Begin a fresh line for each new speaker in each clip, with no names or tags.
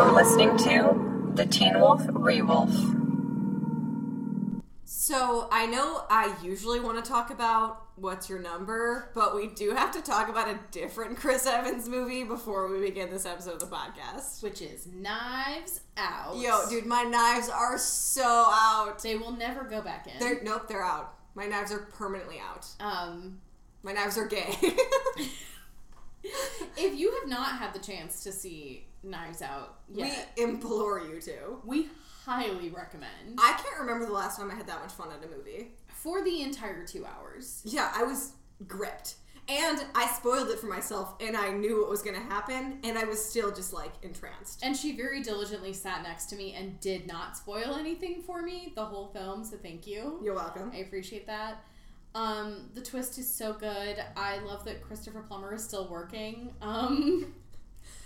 You're listening to the Teen Wolf Rewolf.
So I know I usually want to talk about what's your number, but we do have to talk about a different Chris Evans movie before we begin this episode of the podcast.
which is Knives Out.
Yo, dude, my knives are so out.
They will never go back in.
They're nope, they're out. My knives are permanently out.
um,
My knives are gay.
if you have not had the chance to see Knives Out yet,
we implore you to.
we, highly recommend
I can't remember the last time I had that much fun at a movie.
for the entire two hours.
Yeah, I was gripped. And I spoiled it for myself and I knew what was going to happen and I was still just like entranced.
And she very diligently sat next to me and did not spoil anything for me the whole film. So thank you.
You're welcome.
I appreciate that. Um, the twist is so good. I love that Christopher Plummer is still working. Um,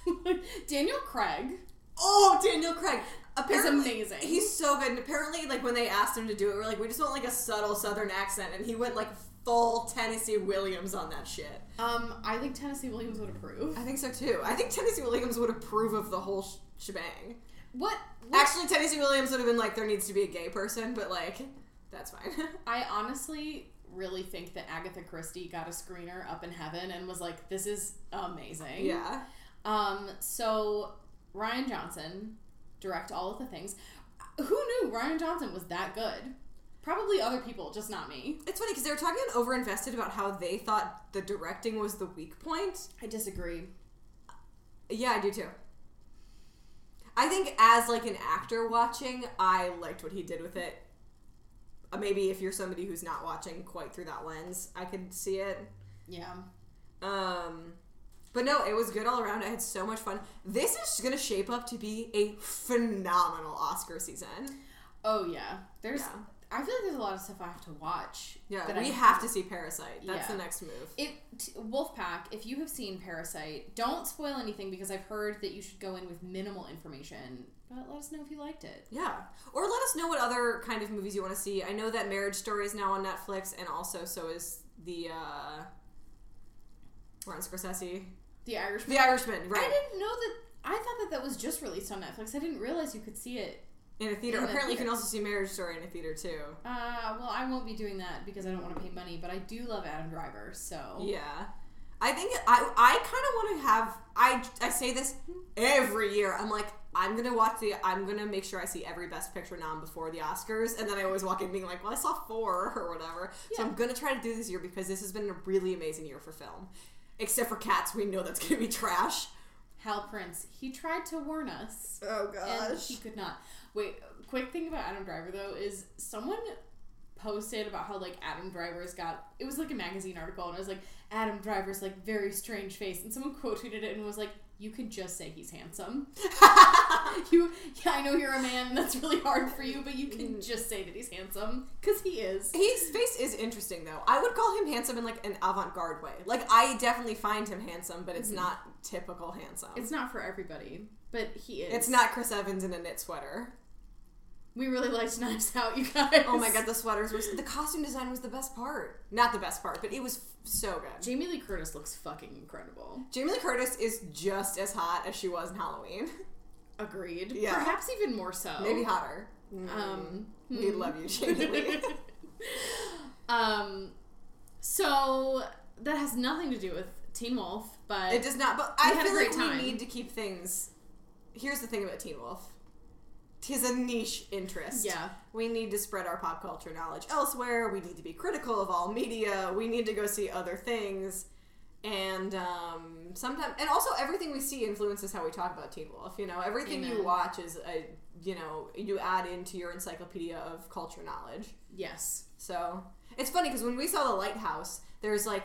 Daniel Craig.
Oh, Daniel Craig. Apparently,
amazing.
He's so good. And apparently, like when they asked him to do it, we're like, we just want like a subtle Southern accent, and he went like full Tennessee Williams on that shit.
Um, I think Tennessee Williams would approve.
I think so too. I think Tennessee Williams would approve of the whole sh- shebang.
What? what
Actually, Tennessee Williams would have been like, there needs to be a gay person, but like, that's fine.
I honestly really think that Agatha Christie got a screener up in heaven and was like, "This is amazing."
yeah.
Um. So Rian Johnson direct all of the things. Who knew Rian Johnson was that good? Probably other people, just not me.
It's funny because they were talking on Overinvested about how they thought the directing was the weak point.
I disagree.
Yeah, I do too. I think as like an actor watching, I liked what he did with it. Uh, Maybe if you're somebody who's not watching quite through that lens, I could see it.
Yeah.
Um, but no, it was good all around. I had so much fun. This is going to shape up to be a phenomenal Oscar season.
Oh yeah. There's.
Yeah.
I feel like there's a lot of stuff I have to watch.
Yeah, we
I
have to see Parasite. That's
Yeah.
the next move.
It t- Wolfpack. If you have seen Parasite, don't spoil anything because I've heard that you should go in with minimal information. But let us know if you liked it.
Yeah. Or let us know what other kind of movies you want to see. I know that Marriage Story is now on Netflix, and also so is the uh Martin Scorsese.
The Irishman.
The Irishman, right.
I didn't know that. I thought that that was just released on Netflix. I didn't realize you could see it.
in a theater.
in the
Apparently you can also see Marriage Story in a theater too.
Uh, well, I won't be doing that because I don't want to pay money. But I do love Adam Driver, so
Yeah. I think I I kind of want to have I I say this every year. I'm like I'm gonna watch the I'm gonna make sure I see every Best Picture nom before the Oscars, and then I always walk in being like, well, I saw four or whatever. So I'm gonna try to do this year because this has been a really amazing year for film. Except for Cats, we know that's gonna be trash.
Hal Prince. He tried to warn us,
Oh
and he could not. Wait, quick thing about Adam Driver though is someone posted about how like Adam Driver's got it was like a magazine article and it was like Adam Driver's like very strange face and someone quote tweeted it and was like you could just say he's handsome. you yeah, I know you're a man and that's really hard for you, but you can mm. just say that he's handsome cuz he is.
His face is interesting though. I would call him handsome in like an avant-garde way. Like I definitely find him handsome, but it's mm-hmm. not typical handsome.
It's not for everybody, but he is.
It's not Chris Evans in a knit sweater.
We really liked Knives Out, you guys.
Oh my god, the sweaters was the costume design was the best part. Not the best part, but it was f- so good.
Jamie Lee Curtis looks fucking incredible.
Jamie Lee Curtis is just as hot as she was in Halloween.
Agreed.
Yeah.
Perhaps even more so.
Maybe hotter.
Um,
we love you, Jamie Lee.
um, so that has nothing to do with Teen Wolf, but
it does not, but I
We had a
feel like
time.
we need to keep things. Here's the thing about Teen Wolf. Tis a niche interest.
Yeah.
We need to spread our pop culture knowledge elsewhere. We need to be critical of all media. We need to go see other things. And um, sometimes, and also everything we see influences how we talk about Teen Wolf. You know, everything you watch is a, you know, you add into your encyclopedia of culture knowledge.
yes,
So it's funny because when we saw the lighthouse, there's like,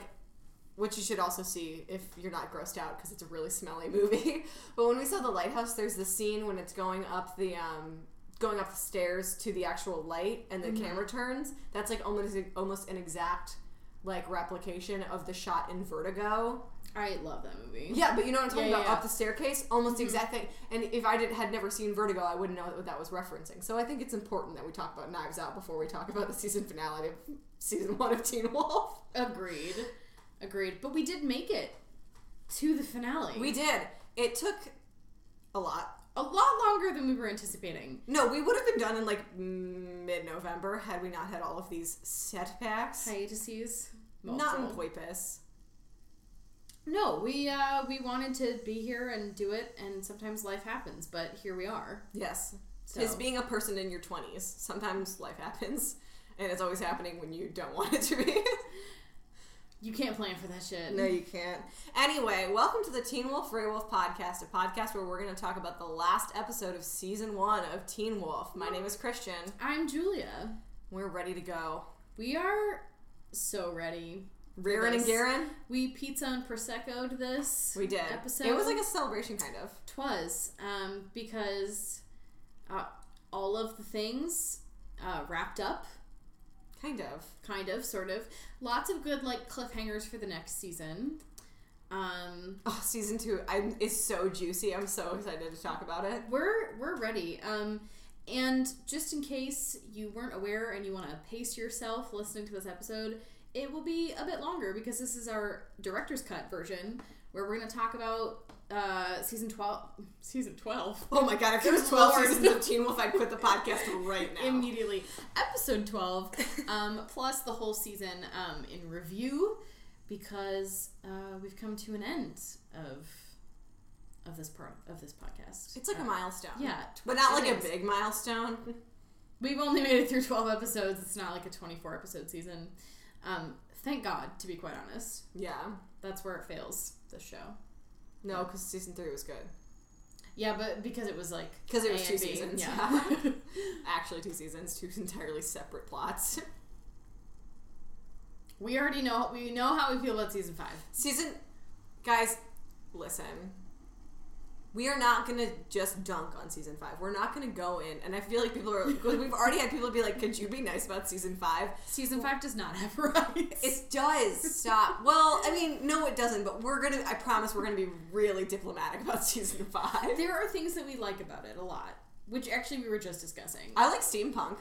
which you should also see if you're not grossed out because it's a really smelly movie. but when we saw the lighthouse, there's the scene when it's going up the um, going up the stairs to the actual light and the camera turns. That's like almost almost an exact like replication of the shot in Vertigo.
I love that movie.
Yeah, but you know what I'm talking
Yeah,
about?
yeah.
Up the staircase, almost the exact thing. And if I did, had never seen Vertigo, I wouldn't know what that was referencing. So I think it's important that we talk about Knives Out before we talk about the season finale of season one of Teen Wolf.
Agreed. Agreed. But we did make it to the finale.
We did. It took a lot.
a lot longer than we were anticipating.
No, we would have been done in like mid November had we not had all of these setbacks.
Hiatuses.
Not in. Poipus.
No, we uh, we wanted to be here and do it, and sometimes life happens, but here we are.
Yes.
So.
Being a person in your 20s. Sometimes life happens, and it's always happening when you don't want it to be.
You can't plan for that shit.
no, you can't. Anyway, welcome to the Teen Wolf Rewolf podcast, a podcast where we're going to talk about the last episode of season one of Teen Wolf. My name is Christian.
I'm Julia.
We're ready to go.
We are so ready. for
Rearin and. Garen?
We pizza and proseccoed this.
We did.
Episode.
It was like a celebration, kind of.
Twas um, because uh, all of the things uh, wrapped up,
Kind of.
kind of, sort of. Lots of good like cliffhangers for the next season. Um,
Oh, season two I'm, is so juicy. I'm so excited to talk about it.
we're we're ready. Um, and just in case you weren't aware and you want to pace yourself listening to this episode, it will be a bit longer because this is our director's cut version where we're going to talk about uh, season twelve. Season twelve.
Oh my god, if there was 12
Lord.
seasons of Teen Wolf, I'd quit the podcast right now.
immediately. Episode 12, um, plus the whole season um, in review because uh, we've come to an end of of this part of this podcast.
It's like a
Uh,
milestone.
yeah,
But not
it
like a big milestone.
We've only made it through 12 episodes. It's not like a 24 episode season. Um, thank God, to be quite honest.
Yeah.
That's where it fails, this show.
No, because season three was good.
Yeah, but because it was like.
Because it was two seasons.
Yeah.
Actually, two seasons, two entirely separate plots.
we already know we know how we feel about season 5.
Season. Guys, listen. We are not gonna just dunk on season five. We're not gonna go in, and I feel like people are. We've already had people be like, "Could you be nice about season five?
Season 5 does not have rights.
It does. Stop. Well, I mean, no, it doesn't. But we're gonna. I promise, we're gonna be really diplomatic about season five.
There are things that we like about it a lot, which actually we were just discussing.
I like steampunk.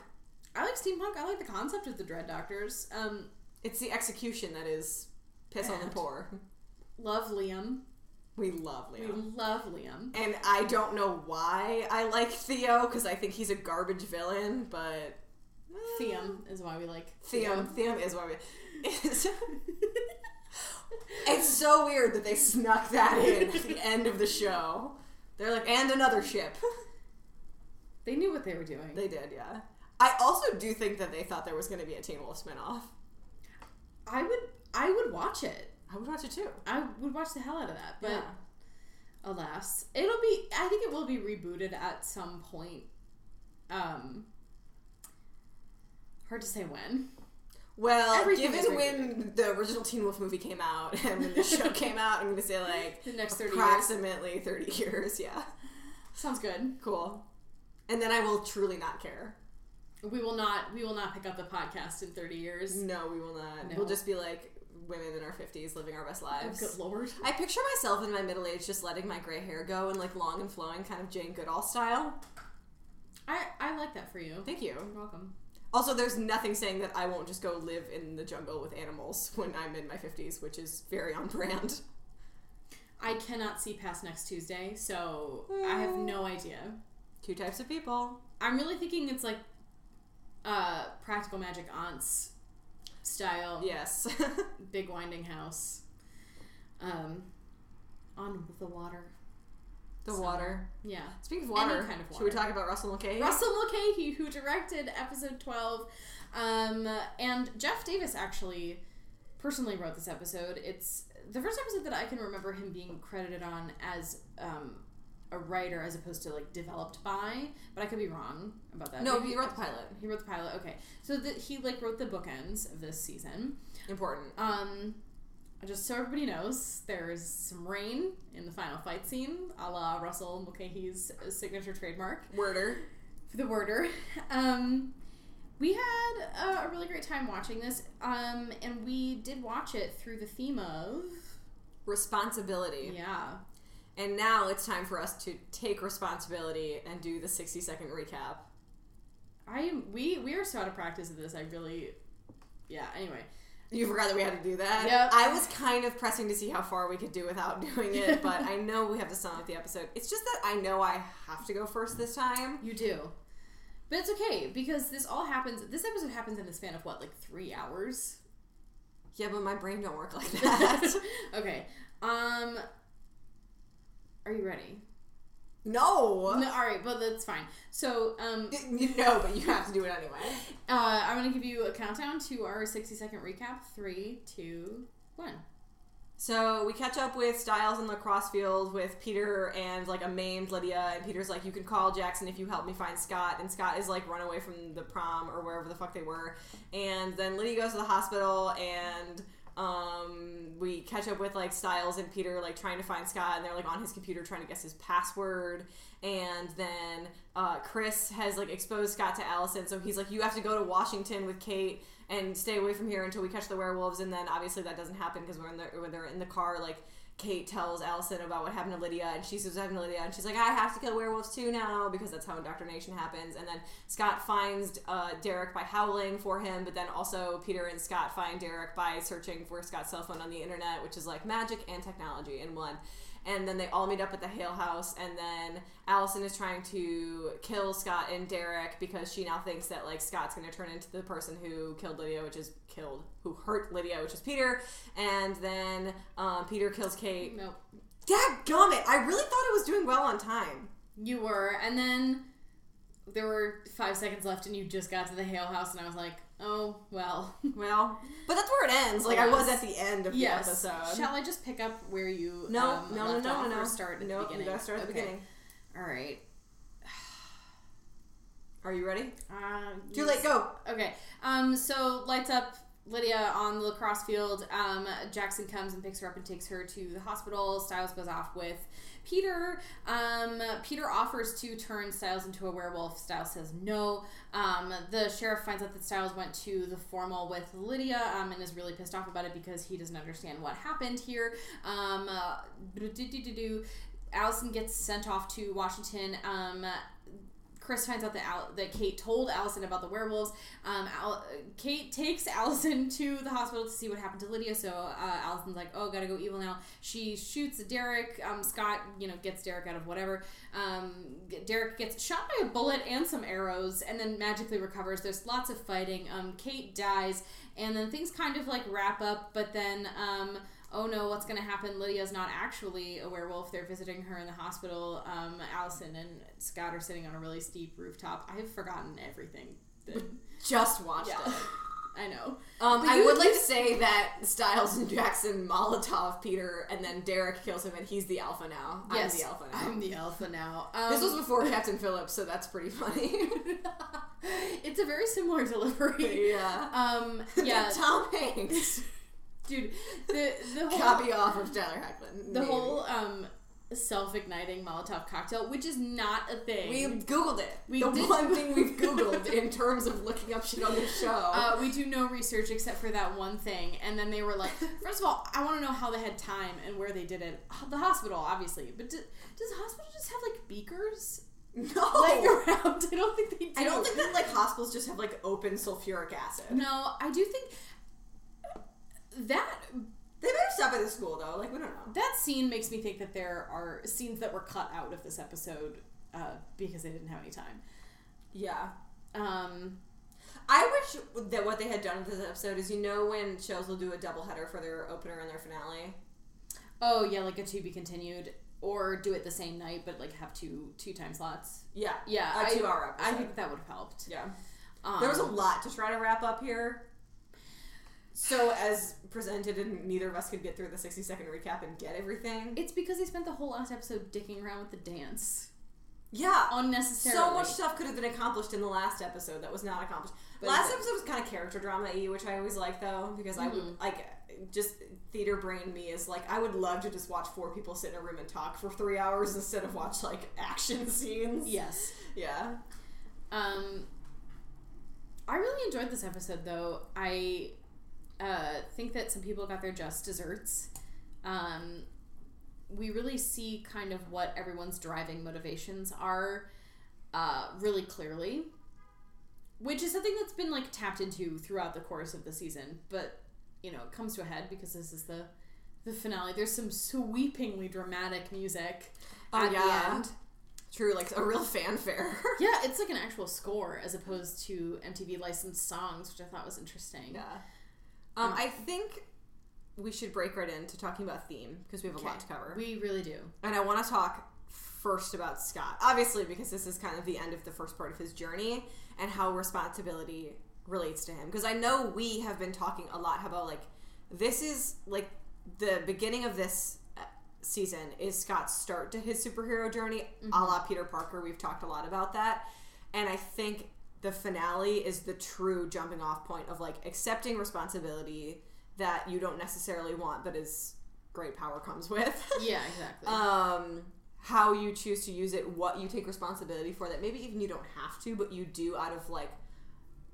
I like steampunk. I like the concept of the Dread Doctors. Um,
It's the execution that is piss on the poor.
love Liam.
We love Liam.
We love Liam.
And I don't know why I like Theo because I think he's a garbage villain, but eh,
Thiam is why we like
Thiam, Thiam is why we. It's, it's so weird that they snuck that in at the end of the show. They're like, and another ship.
They knew what they were doing.
They did, yeah. I also do think that they thought there was going to be a Teen Wolf spinoff.
I would. I would watch it.
I would watch it too.
I would watch the hell out of that. But
yeah.
alas, it'll be. I think it will be rebooted at some point. Um. Hard to say when.
Well,
Everything
given when the original Teen Wolf movie came out and when the show came out, I'm going to say like
The next thirty years
approximately 30 years. Yeah.
sounds good.
Cool. And then I will truly not care.
We will not. We will not pick up the podcast in thirty years.
No, we will not.
No.
We'll just be like women in our 50s living our best
Oh,
lives.
good lord.
I picture myself in my middle age just letting my gray hair go and like long and flowing, kind of Jane Goodall style.
I I like that for you.
Thank you.
You're welcome.
Also, there's nothing saying that I won't just go live in the jungle with animals when I'm in my 50s, which is very on brand.
I cannot see past next Tuesday, so I have no idea.
Two types of people.
I'm really thinking it's like uh practical magic aunts style
Yes.
big winding house. Um on the water.
the
So,
water.
Yeah.
Speaking of water,
kind of
should we talk about Russell Mulcahy?
Russell Mulcahy, who directed episode 12. Um, and Jeff Davis actually personally wrote this episode. It's the first episode that I can remember him being credited on as um, a writer as opposed to like developed by, but I could be wrong about that.
No,
Maybe-
he wrote the pilot.
He wrote the pilot. Okay, so that he like wrote the bookends of this season.
Important.
Um, just so everybody knows, there's some rain in the final fight scene, a la Russell Mulcahy's signature trademark
Worder.
for the worder. Um, we had a really great time watching this, um, and we did watch it through the theme of
Responsibility.
yeah.
And now it's time for us to take responsibility and do the 60 second recap.
I am we we are so out of practice at this. I really, yeah. Anyway,
You forgot that we had to do that.
Yep.
I was kind of pressing to see how far we could do without doing it, but I know we have to sum up the episode. It's just that I know I have to go first this time.
You do. But it's okay because this all happens. This episode happens in the span of what, like three hours?
Yeah, but my brain don't work like that.
okay. Um. Are you ready?
no.
No, all right, but that's fine. So, um,
You know, but you have to do it anyway.
uh, I'm gonna give you a countdown to our 60 second recap. Three, two, one.
So we catch up with Stiles in the lacrosse field with Peter and like a maimed Lydia, and Peter's like, "You can call Jackson if you help me find Scott." And Scott is like run away from the prom or wherever the fuck they were. And then Lydia goes to the hospital, and um, we catch up with like Stiles and Peter like trying to find Scott, and they're like on his computer trying to guess his password. And then uh, Chris has like exposed Scott to Allison, so he's like, "You have to go to Washington with Kate." and stay away from here until we catch the werewolves. And then obviously that doesn't happen because we're in the when they're in the car. Like Kate tells Allison about what happened to Lydia, and she says happened to Lydia, and she's like, I have to kill werewolves too now because that's how indoctrination happens. And then Scott finds uh, Derek by howling for him, but then also Peter and Scott find Derek by searching for Scott's cell phone on the internet, which is like magic and technology in one and then they all meet up at the Hale house, and then Allison is trying to kill Scott and Derek because she now thinks that like Scott's going to turn into the person who killed Lydia, which is killed, who hurt Lydia, which is Peter, and then um, Peter kills Kate.
Nope.
Dadgummit! I really thought it was doing well on time.
You were, and then there were five seconds left, and you just got to the Hale house, and I was like, oh well.
Well, but that's where it ends. Like I was at the end of the episode.
Shall I just pick up where you
no,
um,
no, no,
left
no,
off
no, no.
or start at
Nope,
the beginning?
you gotta start at the beginning.
All right.
Are you ready?
Uh,
Too
yes.
late. Go.
Okay. Um. So lights up Lydia on the lacrosse field. Um. Jackson comes and picks her up and takes her to the hospital. Stiles goes off with Peter. Um. Peter offers to turn Stiles into a werewolf. Stiles says no. Um. The sheriff finds out that Stiles went to the formal with Lydia. Um. And is really pissed off about it because he doesn't understand what happened here. Um. Uh. Allison gets sent off to Washington. Um. Chris finds out that Al- that Kate told Allison about the werewolves. Um, Al- Kate takes Allison to the hospital to see what happened to Lydia. So uh, Allison's like, "Oh, gotta go evil now." She shoots Derek. Um, Scott, you know, gets Derek out of whatever. Um, Derek gets shot by a bullet and some arrows, and then magically recovers. There's lots of fighting. Um, Kate dies, and then things kind of like wrap up. But then, um, oh no, what's gonna happen? Lydia's not actually a werewolf. They're visiting her in the hospital. Um, Allison and Scott are sitting on a really steep rooftop. I've forgotten everything. that-
Just watched
yeah,
it.
I know.
Um, I would like to say that Stiles and Jackson Molotov Peter, and then Derek kills him, and he's the alpha now.
Yes,
I'm the alpha now.
I'm the alpha now. Um,
this was before Captain Phillips, so that's pretty funny.
it's a very similar delivery.
yeah.
Um, yeah,
Tom Hanks.
Dude. The the whole
Copy off of Tyler Hoechlin.
the
maybe.
whole um self-igniting Molotov cocktail, which is not a thing.
We googled it.
We
the
did-
one thing we've googled in terms of looking up shit on the show.
Uh, we do no research except for that one thing, and then they were like, first of all, I want to know how they had time and where they did it. The hospital, obviously, but do, does the hospital just have like beakers
no,
laying around? I don't think they do.
I don't think that like hospitals just have like open sulfuric acid.
No, I do think that
They better stop at the school though. Like we don't know.
that scene makes me think that there are scenes that were cut out of this episode uh, because they didn't have any time.
Yeah.
Um,
I wish that what they had done with this episode is you know when shows will do a double header for their opener and their finale.
oh yeah, like a to be continued, or do it the same night but like have two two time slots.
Yeah.
Yeah,
A
I-
two-hour episode.
I think that would have helped.
Yeah.
Um,
There was a lot to try to wrap up here. So as presented, and neither of us could get through the sixty second recap and get everything.
It's because they spent the whole last episode dicking around with the dance
Yeah.
unnecessarily.
So much stuff could have been accomplished in the last episode that was not accomplished.
But
last episode was kind of character drama y, which I always like though, because I would
Mhm.
like just theater brain me is like I would love to just watch four people sit in a room and talk for three hours instead of watch like action scenes.
Yes.
Yeah.
Um, I really enjoyed this episode, though. I uh, think that some people got their just desserts. Um, we really see kind of what everyone's driving motivations are uh, really clearly, which is something that's been like tapped into throughout the course of the season. But you know, it comes to a head because this is the the finale. There's some sweepingly dramatic music
Oh,
at
yeah.
the end.
True, like a real fanfare.
Yeah, it's like an actual score as opposed to MTV licensed songs, which I thought was interesting.
yeah. Um, I think we should break right into talking about theme because we have a lot to cover.
We really do.
and I want to talk first about Scott, obviously because this is kind of the end of the first part of his journey and how responsibility relates to him. Because I know we have been talking a lot about like this is like the beginning of this uh, season is Scott's start to his superhero journey, a la Peter Parker. We've talked a lot about that, and I think the finale is the true jumping off point of like accepting responsibility that you don't necessarily want, but is great power comes with.
Yeah, exactly.
um, how you choose to use it, what you take responsibility for that maybe even you don't have to, but you do out of like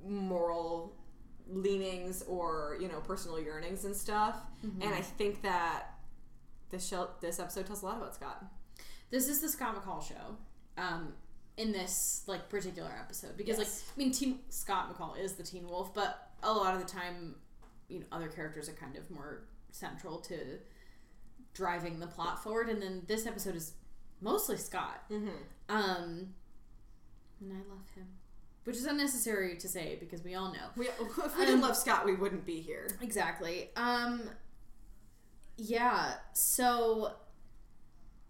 moral leanings or you know personal yearnings and stuff. And I think that this show, this episode tells a lot about Scott.
this is the Scott McCall show. Um, in this like particular episode because
Yes.
like I mean Teen Scott McCall is the Teen Wolf, but a lot of the time, you know, other characters are kind of more central to driving the plot forward, and then this episode is mostly Scott.
Mm-hmm.
Um, and I love him, which is unnecessary to say because we all know
We, if we didn't love Scott, we wouldn't be here.
Exactly. Um yeah, so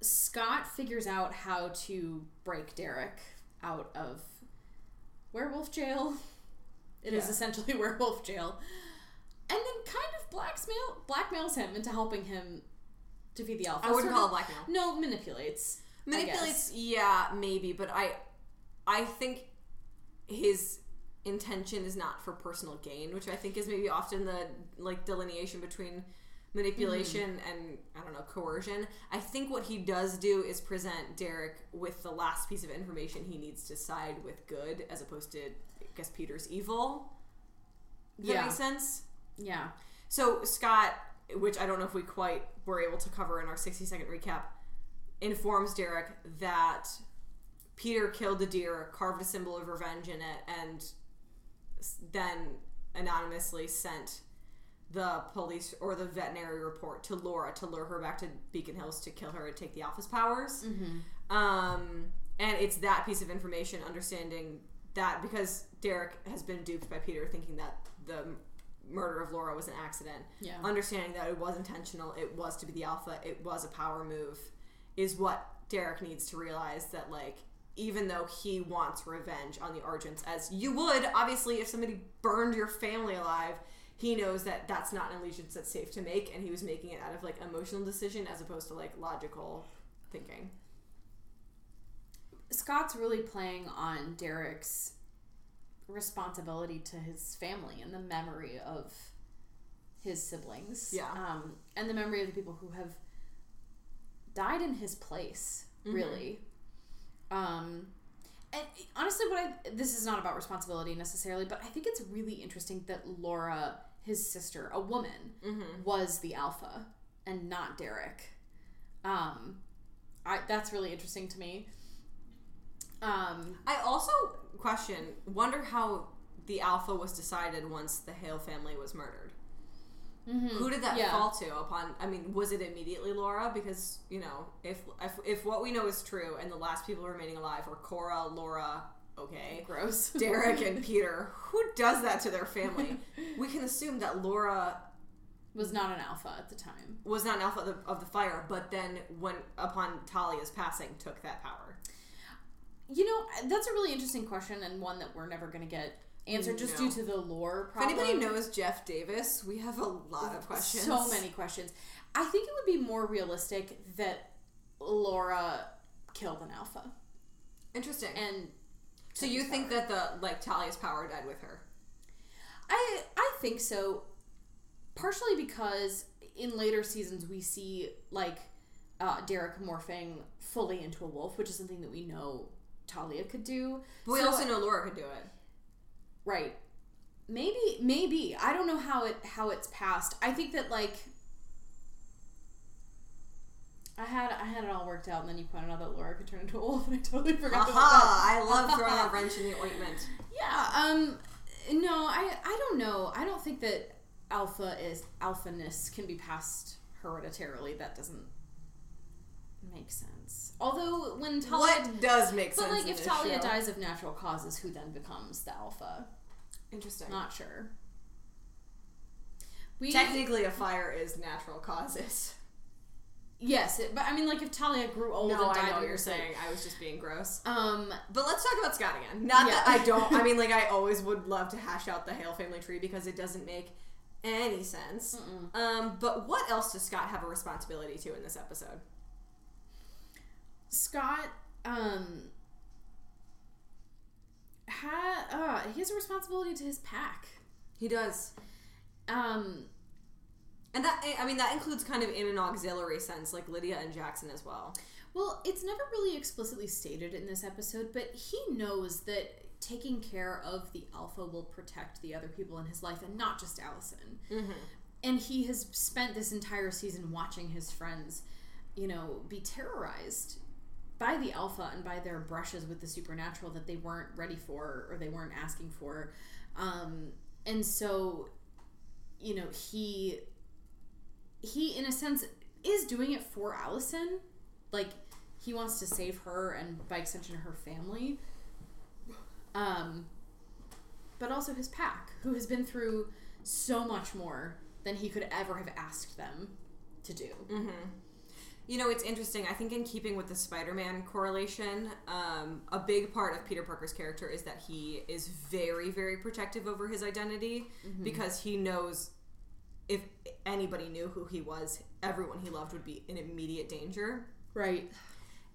Scott figures out how to break Derek out of werewolf jail. It is
Yeah.
essentially werewolf jail. And then kind of blackmail blackmails him into helping him defeat the alpha.
I wouldn't
Sort
call it blackmail.
No, manipulates.
Manipulates yeah maybe but i i think his intention is not for personal gain which i think is maybe often the like delineation between manipulation mm-hmm. and i don't know coercion i think what he does do is present derek with the last piece of information he needs to side with good as opposed to i guess peter's evil Does that
Yeah.
make sense
Yeah.
so Scott, which I don't know if we quite were able to cover in our 60 second recap, informs Derek that Peter killed a deer, carved a symbol of revenge in it, and then anonymously sent the police or the veterinary report to Laura to lure her back to Beacon Hills to kill her and take the Alpha's powers. Um, and it's that piece of information, understanding that because Derek has been duped by Peter, thinking that the murder of Laura was an accident,
Yeah.
understanding that it was intentional, it was to be the Alpha, it was a power move, is what Derek needs to realize that, like, even though he wants revenge on the Argents, as you would, obviously, if somebody burned your family alive, he knows that that's not an allegiance that's safe to make, and he was making it out of, like, emotional decision as opposed to, like, logical thinking.
Scott's really playing on Derek's responsibility to his family and the memory of his siblings.
Yeah.
Um, and the memory of the people who have died in his place,
Mm-hmm.
really. Um, and honestly, what I this is not about responsibility necessarily, but I think it's really interesting that Laura, his sister, a woman,
Mm-hmm.
was the alpha and not Derek. Um, I that's really interesting to me. Um,
I also question, wonder how the Alpha was decided once the Hale family was murdered. Who did that
Mm-hmm. Yeah.
fall to upon? I mean, was it immediately Laura? Because you know, if, if if what we know is true, and the last people remaining alive are Cora, Laura, okay,
gross.
Derek, and Peter, who does that to their family? We can assume that Laura
was not an alpha at the time.
was not an alpha of the, of the fire, but then when upon Talia's passing, took that power.
You know, uh, that's a really interesting question and one that we're never going to get answered just
No.
due to the lore
If anybody knows Jeff Davis, we have a lot of questions.
So many questions. I think it would be more realistic that Laura killed an alpha.
Interesting.
And
So you think that the like Talia's power died with her?
I I think so. Partially because in later seasons we see like uh, Derek morphing fully into a wolf, which is something that we know Talia could do.
But we
So-
also know Laura could do it.
Right. Maybe maybe. I don't know how it how it's passed. I think that like I had I had it all worked out and then you pointed out that Laura could turn into a wolf and I totally forgot about that.
Aha! I love throwing a wrench in the ointment.
Yeah, um no, I I don't know. I don't think that alpha is alphaness can be passed hereditarily. That doesn't make sense. Although when Talia,
what does make sense?
but
like
if Talia
show?
dies of natural causes, who then becomes the alpha?
interesting.
Not sure. We
Technically, a fire is natural causes.
Yes, it, but I mean, like if Talia grew old
No,
and died
I know what you're saying. I was just being gross.
Um,
But let's talk about Scott again. Not that I don't. I mean, like I always would love to hash out the Hale family tree because it doesn't make any sense. Um, but what else does Scott have a responsibility to in this episode?
Scott, um, had uh, he has a responsibility to his pack.
He does,
Um,
and that I mean that includes kind of in an auxiliary sense, like Lydia and Jackson as well.
well, it's never really explicitly stated in this episode, but he knows that taking care of the alpha will protect the other people in his life, and not just Allison.
Mm-hmm.
And he has spent this entire season watching his friends, you know, be terrorized by the alpha and by their brushes with the supernatural that they weren't ready for or they weren't asking for. Um, and so, you know, he he in a sense is doing it for Allison. Like he wants to save her and by extension her family. Um but also his pack, who has been through so much more than he could ever have asked them to do.
Mm-hmm. You know, it's interesting. I think in keeping with the Spider-Man correlation, um, a big part of Peter Parker's character is that he is very, very protective over his identity because he knows if anybody knew who he was, everyone he loved would be in immediate danger.
Right.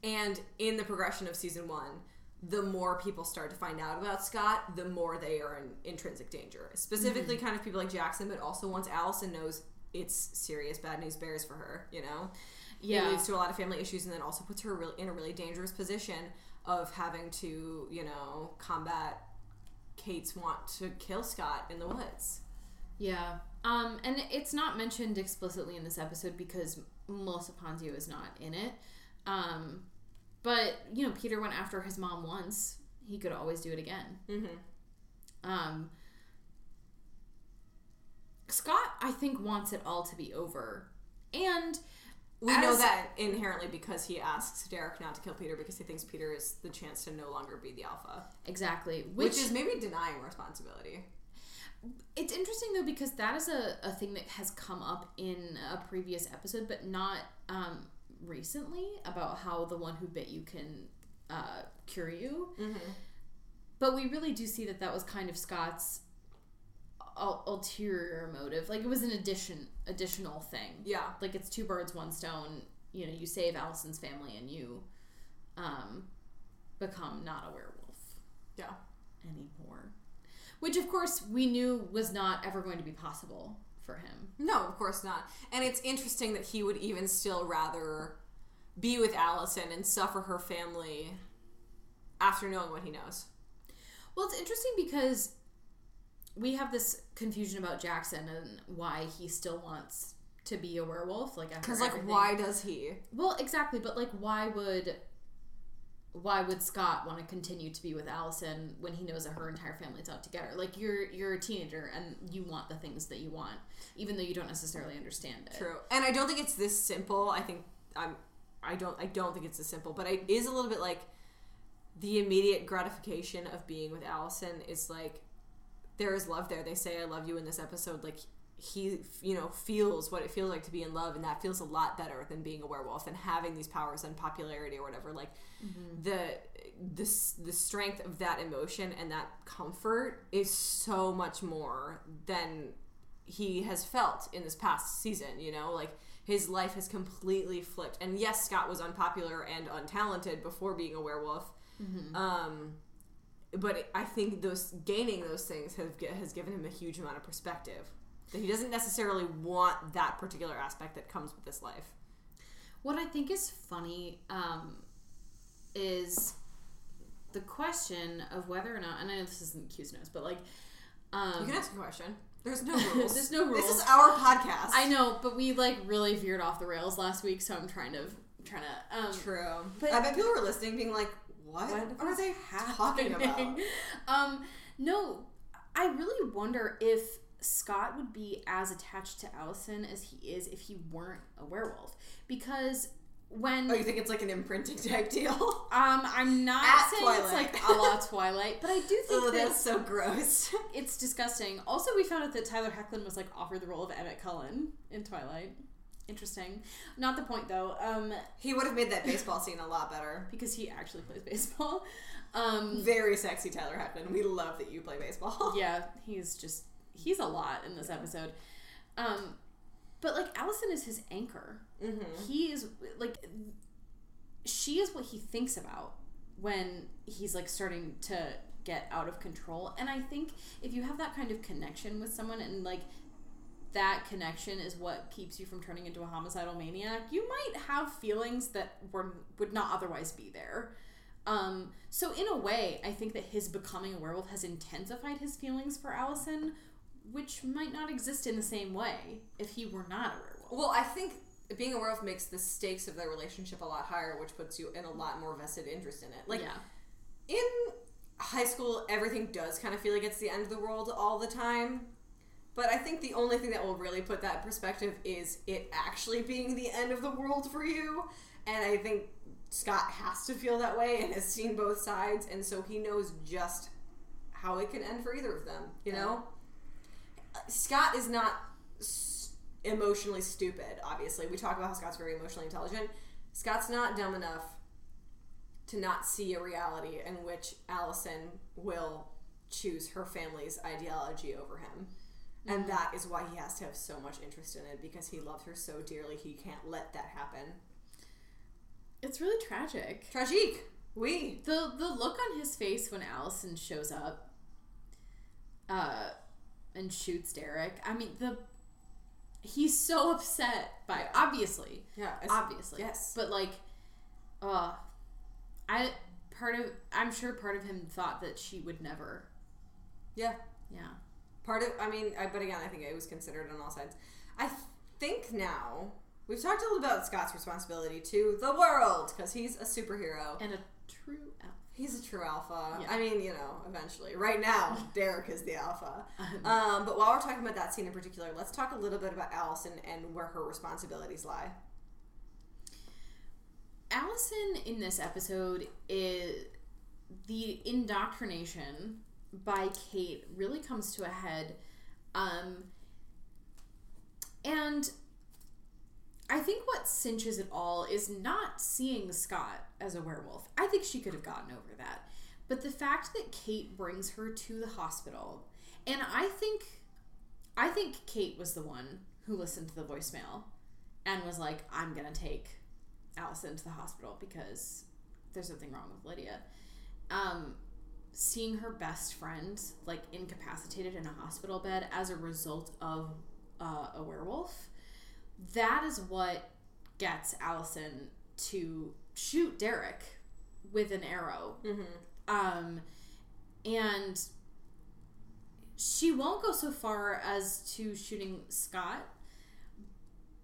And in the progression of season one, the more people start to find out about Scott, the more they are in intrinsic danger. Specifically, mm-hmm. kind of people like Jackson, but also once Allison knows it's serious bad news bears for her, you know?
Yeah.
It leads to a lot of family issues and then also puts her really, in a really dangerous position of having to, you know, combat Kate's want to kill Scott in the woods.
Yeah. Um, and it's not mentioned explicitly in this episode because Melissa Ponzio is not in it. Um, but you know, Peter went after his mom once. He could always do it again.
Mm-hmm.
Um, Scott, I think, wants it all to be over, and
We know that inherently because he asks Derek not to kill Peter because he thinks Peter is the chance to no longer be the alpha.
exactly
Which, is maybe denying responsibility.
It's interesting though because that is a, a thing that has come up in a previous episode, but not um, recently about how the one who bit you can uh, cure you.
Mm-hmm.
But we really do see that that was kind of Scott's ul- ulterior motive. Like it was an addition, additional thing.
Yeah.
Like it's two birds, one stone. You know, you save Allison's family and you um, become not a werewolf
Yeah.
anymore. Which, of course, we knew was not ever going to be possible for him.
No, of course not. And it's interesting that he would even still rather be with Allison and suffer her family after knowing what he knows.
Well, it's interesting because we have this confusion about Jackson and why he still wants to be a werewolf. Like,
Because, like,
everything.
why does he?
Well, exactly, but like, why would why would Scott want to continue to be with Allison when he knows that her entire family's out together? Like, you're you're a teenager and you want the things that you want, even though you don't necessarily understand it.
True. And I don't think it's this simple. I think I'm. I don't. I don't think it's this simple. But it is a little bit like the immediate gratification of being with Allison is like there is love there. They say I love you in this episode. Like he, you know, feels what it feels like to be in love, and that feels a lot better than being a werewolf and having these powers and popularity or whatever. Like the the s- the strength of that emotion and that comfort is so much more than he has felt in this past season, you know, like his life has completely flipped. And yes, Scott was unpopular and untalented before being a werewolf. Um, but I think those gaining those things have has given him a huge amount of perspective that he doesn't necessarily want that particular aspect that comes with this life.
What I think is funny um, is the question of whether or not, and I know this isn't Q's notes, but like, um,
You can ask a question. There's no rules.
There's no rules.
This is our podcast.
I know, but we like really veered off the rails last week, so I'm trying to trying to. Um,
True.
But-
I bet people were listening, being like, "What,
What
are they talking about?"
Um, no, I really wonder if Scott would be as attached to Allison as he is if he weren't a werewolf. Because when
Oh, you think it's like an imprinting type deal?
um I'm not
At
saying
Twilight.
it's like a la Twilight, but I do think
oh,
that
that's so gross.
it's disgusting. Also, we found out that Tyler Hoechlin was like offered the role of Emmett Cullen in Twilight. Interesting. Not the point though. Um,
he would have made that baseball scene a lot better.
because he actually plays baseball. Um,
Very sexy, Tyler Heckman. We love that you play baseball.
yeah, he's just he's a lot in this episode. Um, but like Allison is his anchor.
Mm-hmm.
He is like she is what he thinks about when he's like starting to get out of control. And I think if you have that kind of connection with someone and like that connection is what keeps you from turning into a homicidal maniac, you might have feelings that were would not otherwise be there. Um, so in a way, I think that his becoming a werewolf has intensified his feelings for Allison, which might not exist in the same way if he were not a werewolf.
Well, I think being a werewolf makes the stakes of their relationship a lot higher, which puts you in a lot more vested interest in it. Like
yeah.
in high school, everything does kind of feel like it's the end of the world all the time. But I think the only thing that will really put that in perspective is it actually being the end of the world for you. And I think Scott has to feel that way and has seen both sides, and so he knows just how it can end for either of them. You know, Scott is not s- emotionally stupid. Obviously, we talk about how Scott's very emotionally intelligent. Scott's not dumb enough to not see a reality in which Allison will choose her family's ideology over him. And that is why he has to have so much interest in it because he loves her so dearly he can't let that happen.
It's really tragic.
Tragique. Oui.
The the look on his face when Allison shows up uh and shoots Derek. I mean the he's so upset by obviously.
Yeah.
Obviously.
Yes.
But like uh I part of I'm sure part of him thought that she would never.
Yeah.
Yeah.
Part of, I mean, I, but again, I think it was considered on all sides. I think now we've talked a little about Scott's responsibility to the world because he's a superhero.
And a true alpha.
He's a true alpha.
Yeah.
I mean, you know, eventually. Right now, Derek is the alpha. Um, but while we're talking about that scene in particular, let's talk a little bit about Allison and where her responsibilities lie.
Allison in this episode is the indoctrination by Kate really comes to a head. Um, and I think what cinches it all is not seeing Scott as a werewolf. I think she could have gotten over that. But the fact that Kate brings her to the hospital, and I think I think Kate was the one who listened to the voicemail and was like, I'm gonna take Allison to the hospital because there's something wrong with Lydia. Um, seeing her best friend like incapacitated in a hospital bed as a result of uh, a werewolf, that is what gets Allison to shoot Derek with an arrow.
Mm-hmm.
Um, and she won't go so far as to shooting Scott,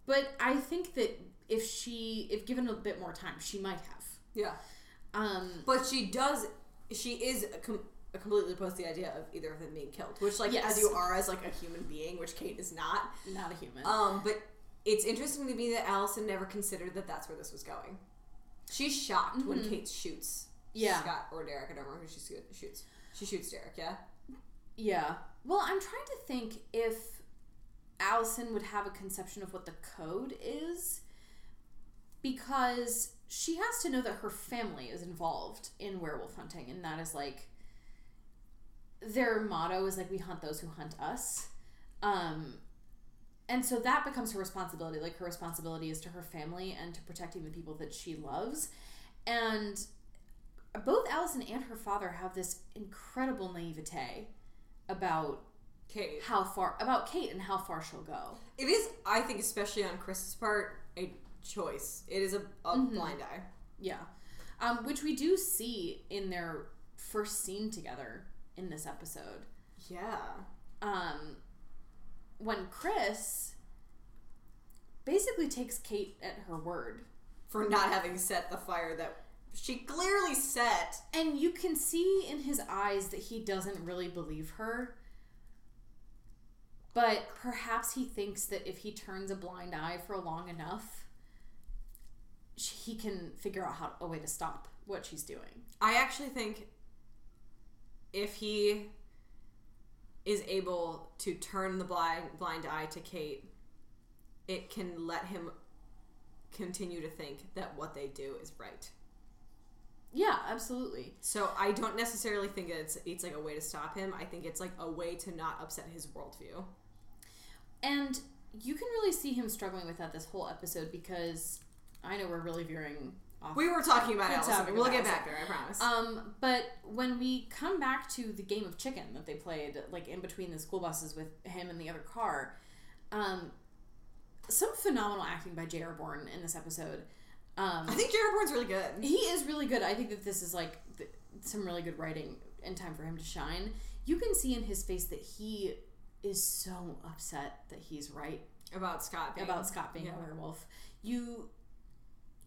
but I think that if she, if given a bit more time, she might have.
Yeah.
Um,
But she does, she is com- completely opposed to the idea of either of them being killed, which, like,
Yes.
as you are as, like, a human being, which Kate is not.
not a human.
Um, but it's interesting to me that Allison never considered that that's where this was going. She's shocked when Kate shoots
Yeah.
Scott or Derek. I don't remember who she shoots. She shoots Derek, yeah?
Yeah. Well, I'm trying to think if Allison would have a conception of what the code is because she has to know that her family is involved in werewolf hunting and that is like their motto is like we hunt those who hunt us. Um and so that becomes her responsibility. Like her responsibility is to her family and to protecting the people that she loves. And both Allison and her father have this incredible naivete about
Kate.
how far about Kate and how far she'll go.
It is, I think, especially on Chris's part, a choice. It is a, a
Mm-hmm.
blind eye.
Yeah. Um, which we do see in their first scene together in this episode.
Yeah.
Um, when Chris basically takes Kate at her word.
For not having set the fire that she clearly set.
And you can see in his eyes that he doesn't really believe her. but perhaps he thinks that if he turns a blind eye for long enough, he can figure out how a way to stop what she's doing.
I actually think if he is able to turn the blind blind eye to Kate, it can let him continue to think that what they do is right.
Yeah, absolutely.
So I don't necessarily think it's it's like a way to stop him. I think it's like a way to not upset his worldview.
And you can really see him struggling with that this whole episode because I know we're really veering off.
We were talking about
topic
We'll get back there, I promise.
Um, but when we come back to the game of chicken that they played, like in between the school buses with him and the other car, um, some phenomenal acting by J.R. Bourne in this episode. Um,
I think J.R. Bourne's really good.
he is really good. I think that this is like th- some really good writing and time for him to shine. You can see in his face that he is so upset that he's right
About Scott being
about Scott being
yeah.
a werewolf. You,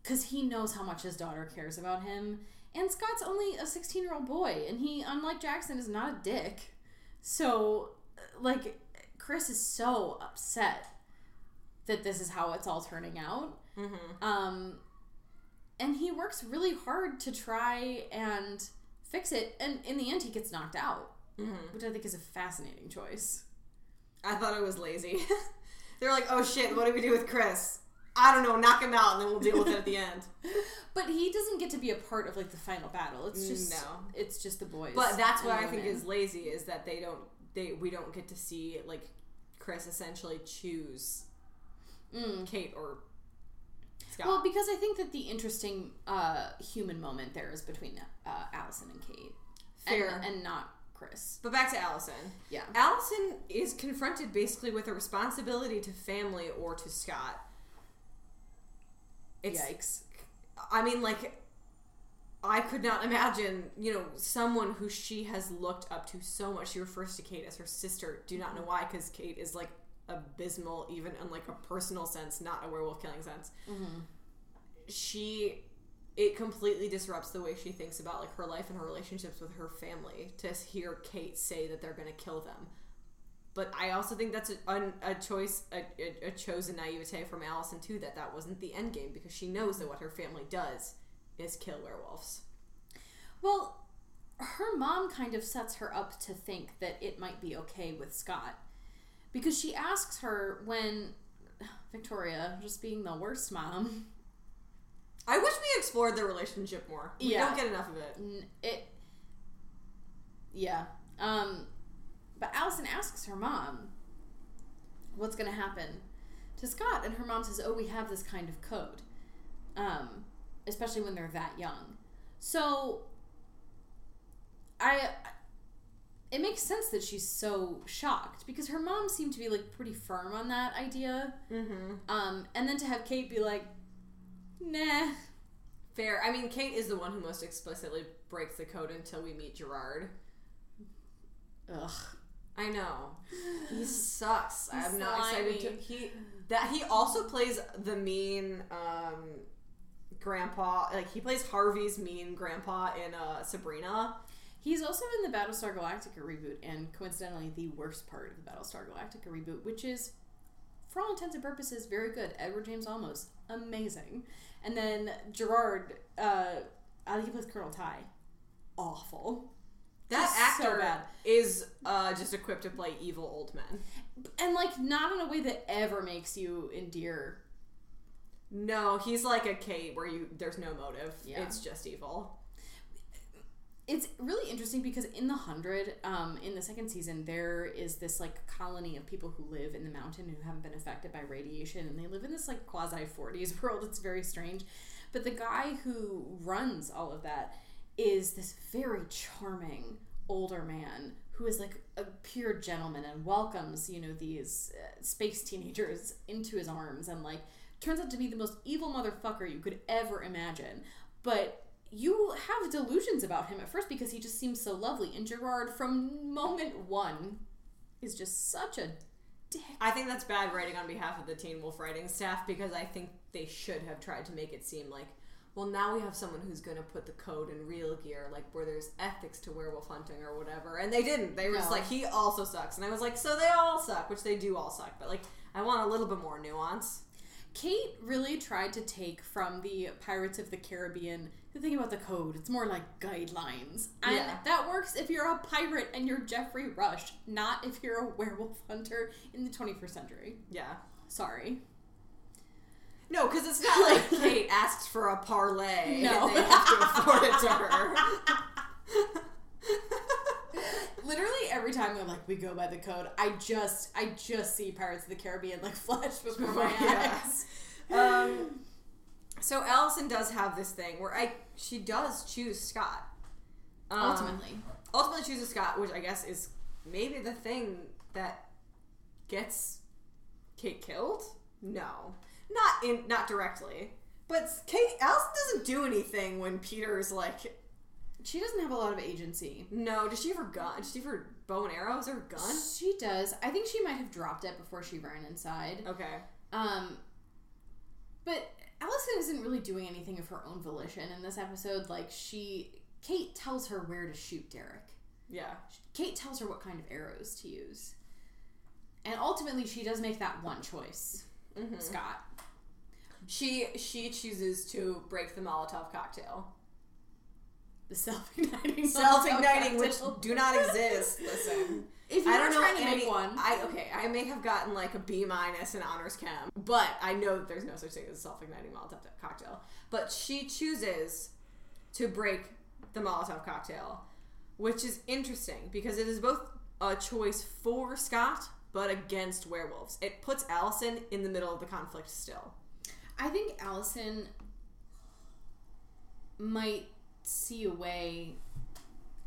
because he knows how much his daughter cares about him, and Scott's only a sixteen-year-old boy, and he, unlike Jackson, is not a dick. So, like, Chris is so upset that this is how it's all turning out.
Mhm.
Um, and he works really hard to try and fix it, and in the end, he gets knocked out,
Mhm.
which I think is a fascinating choice.
I thought it was lazy. They're like, oh shit, what do we do with Chris? I don't know, knock him out and then we'll deal with it at the end.
But he doesn't get to be a part of like the final battle. It's just
No.
it's just the boys.
But that's what I think is lazy is that they don't they we don't get to see like Chris essentially choose
Mm.
Kate or Scott.
Well, because I think that the interesting uh, human moment there is between uh, Allison and Kate,
Fair.
and, and not Chris.
but back to Allison.
Yeah.
Allison is confronted basically with a responsibility to family or to Scott. It's
Yikes.
I mean, like, I could not imagine, you know, someone who she has looked up to so much. She refers to Kate as her sister. Do not know why, because Kate is like abysmal, even in like a personal sense, not a werewolf killing sense. Mm-hmm. She, it completely disrupts the way she thinks about like her life and her relationships with her family to hear Kate say that they're going to kill them. But I also think that's a, a, choice, a, a, a chosen naivete from Allison too. That that wasn't the end game because she knows that what her family does is kill werewolves.
Well, her mom kind of sets her up to think that it might be okay with Scott. Because she asks her when Victoria, just being the worst mom,
I wish we explored their relationship more. We
Yeah.
don't get enough of it.
it. Yeah. Um, but Allison asks her mom, what's going to happen to Scott? And her mom says, oh, we have this kind of code. Um, especially when they're that young. So, I. It makes sense that she's so shocked because her mom seemed to be like pretty firm on that idea.
Mm-hmm.
Um, and then to have Kate be like, nah.
Fair. I mean, Kate is the one who most explicitly breaks the code until we meet Gerard.
Ugh.
I know. He sucks.
He's
I'm not excited to he that he also plays the mean um grandpa like he plays Harvey's mean grandpa in uh Sabrina.
He's also in the Battlestar Galactica reboot, and coincidentally, the worst part of the Battlestar Galactica reboot, which is, for all intents and purposes, very good. Edward James Olmos, amazing. And then Gerard, uh, I think he plays Colonel Tigh, awful.
That
so
actor
bad.
is uh just equipped to play evil old men.
And like, not in a way that ever makes you endear.
No, he's like a Kate where you there's no motive.
Yeah.
It's just evil.
It's really interesting because in the hundred, um, in the second season, there is this like colony of people who live in the mountain who haven't been affected by radiation, and they live in this like quasi forties world. It's very strange, but the guy who runs all of that is this very charming older man who is like a pure gentleman and welcomes you know these uh, space teenagers into his arms and like turns out to be the most evil motherfucker you could ever imagine. But you have delusions about him at first because he just seems so lovely and gerard from moment one is just such a dick.
I think that's bad writing on behalf of the Teen Wolf writing staff because I think they should have tried to make it seem like, well, now we have someone who's going to put the code in real gear, like where there's ethics to werewolf hunting or whatever. And they didn't. They were just like, he also sucks. And I was like, so they all suck, which they do all suck. But like, I want a little bit more nuance.
Kate really tried to take from the Pirates of the Caribbean the thing about the code. It's more like guidelines. And
Yeah.
that works if you're a pirate and you're Geoffrey Rush, not if you're a werewolf hunter in the 21st century.
Yeah.
Sorry.
No, because it's not like Kate asked for a parlay
No.
and they have to afford it to her.
Literally every time they're like, we go by the code, I just, I just see Pirates of the Caribbean like flash before my
Yeah.
eyes.
um, so Allison does have this thing where I she does choose Scott. Um,
Ultimately.
ultimately chooses Scott, which I guess is maybe the thing that gets Kate killed. No, not in not directly, but Kate Allison doesn't do anything when Peter's like,
She doesn't have a lot of agency.
no. Does she have her gun? Does she have her bow and arrows or her gun?
She does. I think she might have dropped it before she ran inside.
Okay.
Um, but Allison isn't really doing anything of her own volition in this episode. Like she, Kate tells her where to shoot Derek.
Yeah.
Kate tells her what kind of arrows to use, and ultimately she does make that one choice.
Mhm.
Scott.
She she chooses to break the Molotov cocktail.
The self-igniting,
Self-igniting, which do not exist. Listen.
If you
I don't know any,
make one,
I okay, I may have gotten like a B minus in honors chem, but I know that there's no such thing as a self-igniting Molotov cocktail. But she chooses to break the Molotov cocktail, which is interesting because it is both a choice for Scott but against werewolves. It puts Allison in the middle of the conflict still.
I think Allison might see a way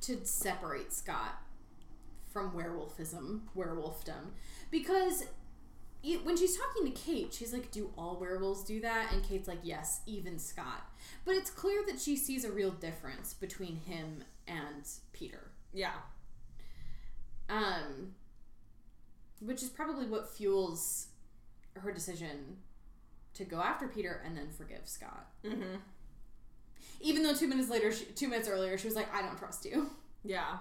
to separate Scott from werewolfism, werewolfdom, because when she's talking to Kate, she's like, "Do all werewolves do that?" And Kate's like, "Yes, even Scott." But it's clear that she sees a real difference between him and Peter.
Yeah.
Um, which is probably what fuels her decision to go after Peter and then forgive Scott.
Mm-hmm.
Even though two minutes later, she, two minutes earlier, she was like, "I don't trust you."
Yeah.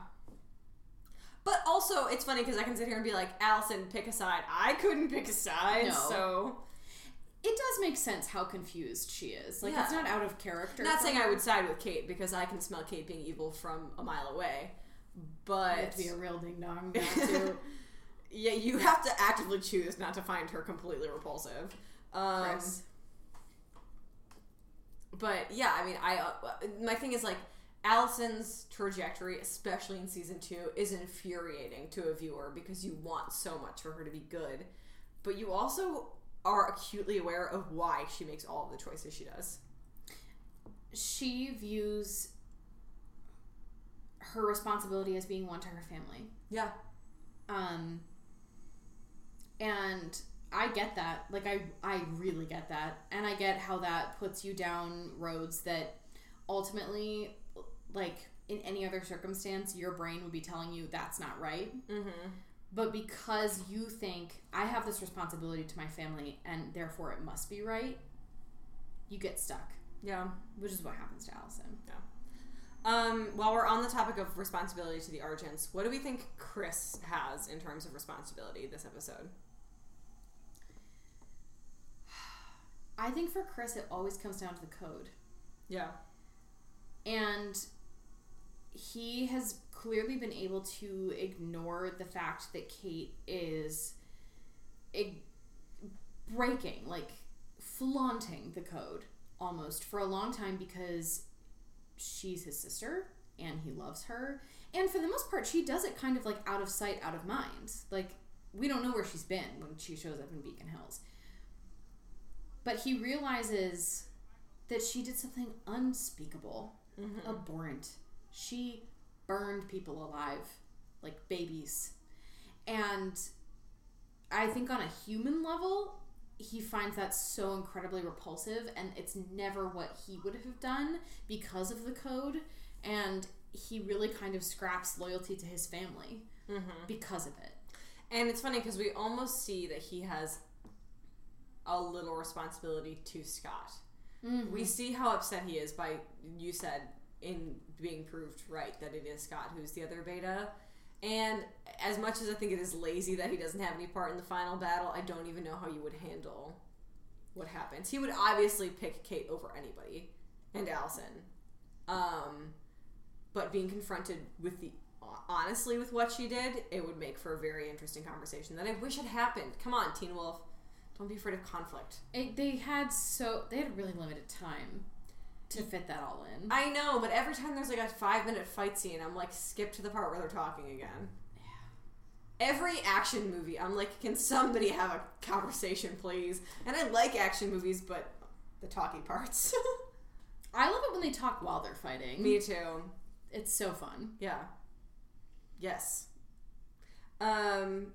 But also, it's funny because I can sit here and be like, Allison, pick a side. I couldn't pick a side,
No.
so.
It does make sense how confused she is. Like it's not out of character.
Not saying
her.
I would side with Kate because I can smell Kate being evil from a mile away. But.
to be a real ding dong.
yeah, you have to actively choose not to find her completely repulsive. Um,
Chris.
but yeah, I mean, I uh, my thing is like Allison's trajectory, especially in season two, is infuriating to a viewer because you want so much for her to be good, but you also are acutely aware of why she makes all of the choices she does.
She views her responsibility as being one to her family.
Yeah,
Um, and I get that. Like I, I really get that, and I get how that puts you down roads that ultimately, like in any other circumstance, your brain would be telling you that's not right.
mm-hmm.
But because you think I have this responsibility to my family, and therefore it must be right, you get stuck,
yeah.
which is what happens to Allison.
Um, while we're on the topic of responsibility to the Argents, what do we think Chris has in terms of responsibility this episode?
I think for Chris, it always comes down to the code.
Yeah.
And he has clearly been able to ignore the fact that Kate is ig- breaking, like flaunting the code almost for a long time because she's his sister and he loves her. And for the most part, she does it kind of like out of sight, out of mind. Like, we don't know where she's been when she shows up in Beacon Hills. But he realizes that she did something unspeakable, mm-hmm. abhorrent. She burned people alive, like babies. And I think on a human level, he finds that so incredibly repulsive, and it's never what he would have done because of the code. And he really kind of scraps loyalty to his family mm-hmm. because of it.
And it's funny because we almost see that he has a little responsibility to Scott.
Mm-hmm.
We see how upset he is by you said in being proved right that it is Scott who's the other beta. And as much as I think it is lazy that he doesn't have any part in the final battle, I don't even know how you would handle what happens. He would obviously pick Kate over anybody and Allison. Um, but being confronted with the honestly with what she did, it would make for a very interesting conversation that I wish had happened. Come on, Teen Wolf. Don't be afraid of conflict.
It, they had so they had really limited time to fit that all in.
I know, but every time there's like a five minute fight scene, I'm like, skip to the part where they're talking again. Yeah. Every action movie, I'm like, can somebody have a conversation, please? And I like action movies, but the talky parts.
I love it when they talk while they're fighting.
Me too.
It's so fun.
Yeah. Yes. Um,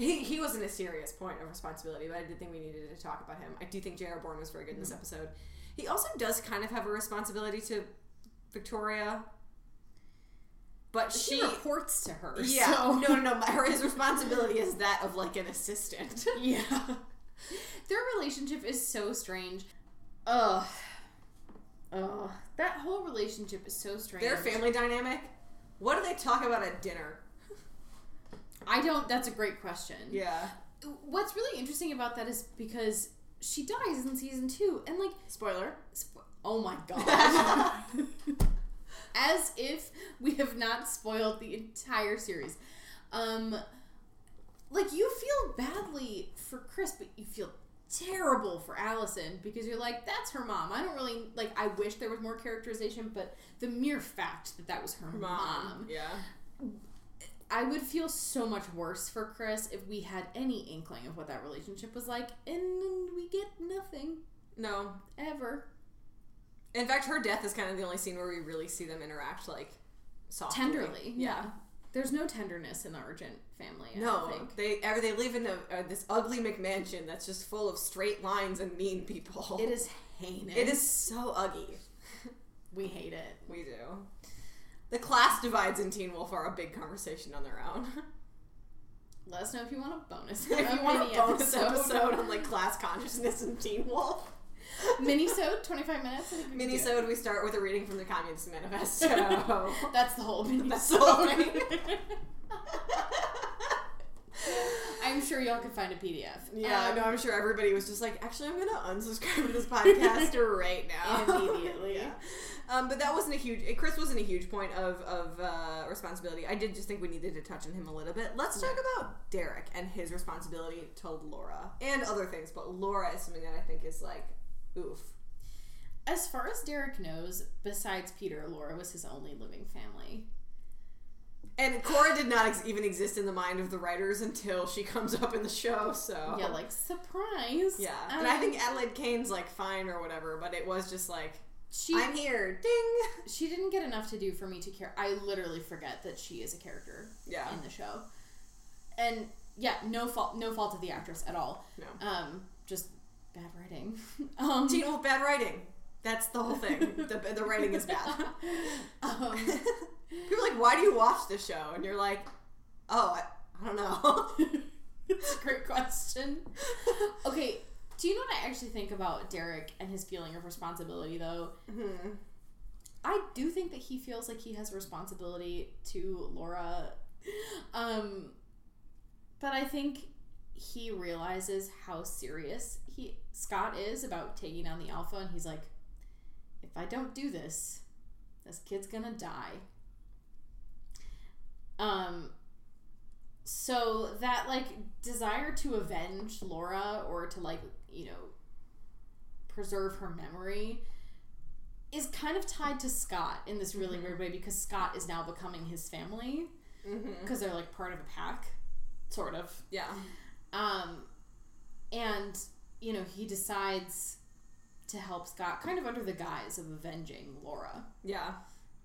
he he wasn't a serious point of responsibility, but I did think we needed to talk about him. I do think J.R. Bourne was very good in this mm. episode. He also does kind of have a responsibility to Victoria, but
She
she.
reports to her.
Yeah,
so-
no, no, no. Her, his responsibility is that of like an assistant.
Yeah. Their relationship is so strange. Ugh. Ugh. That whole relationship is so strange.
Their family dynamic. What do they talk about at dinner?
I don't. That's a great question.
Yeah.
What's really interesting about that is because she dies in season two, and like,
Spoiler.
spo- oh my god. As if we have not spoiled the entire series. Um, like you feel badly for Chris, but you feel terrible for Allison because you're like, that's her mom. I don't really like. I wish there was more characterization, but the mere fact that that was her mom,
Mom. Yeah.
I would feel so much worse for Chris if we had any inkling of what that relationship was like, and we get nothing
No.
ever.
In fact, her death is kind of the only scene where we really see them interact like softly.
Tenderly, yeah. There's no tenderness in the Argent family. I
No, they ever they live in a, uh, this ugly McMansion that's just full of straight lines and mean people.
It is heinous.
It is so ugly.
We hate it.
We do. The class divides in Teen Wolf are a big conversation on their own.
Let us know if you want a bonus.
if you want a bonus episode on like class consciousness in Teen Wolf,
Minisode, 25 minutes. I think we can do it.
minisode we start with a reading from the Communist Manifesto.
That's the whole mini.
That's the whole thing.
I'm sure y'all can find a PDF.
yeah,
Um,
no, I'm sure everybody was just like, actually, I'm gonna unsubscribe to this podcast right now
Immediately.
yeah. Um, but that wasn't a huge. Chris wasn't a huge point of of uh, responsibility. I did just think we needed to touch on him a little bit. Let's talk about Derek and his responsibility to Laura and other things. But Laura is something that I think is like, oof.
As far as Derek knows, besides Peter, Laura was his only living family.
And Cora did not ex- even exist in the mind of the writers until she comes up in the show. So
Yeah, like surprise.
yeah. and I
Um,
think Adelaide Kane's like fine or whatever, but it was just like
she
I'm here, ding.
she didn't get enough to do for me to care. I literally forget that she is a character
Yeah.
in the show, and yeah, no fault, no fault of the actress at all.
No.
Um, just bad writing. um,
Teen Wolf bad writing. That's the whole thing. the, the writing is bad.
um,
People are like, why do you watch this show? And you're like, oh, I, I don't know.
it's a great question. Okay, do you know what I actually think about Derek and his feeling of responsibility, though?
Hmm.
I do think that he feels like he has responsibility to Laura. Um, but I think he realizes how serious he Scott is about taking down the alpha and he's like if I don't do this, this kid's to die. Um so that like desire to avenge Laura or to like, you know, preserve her memory is kind of tied to Scott in this really weird way because Scott is now becoming his family
Mm-hmm.
because they're like part of a pack, sort of.
Yeah.
Um, and you know he decides to help Scott, kind of under the guise of avenging Laura,
Yeah.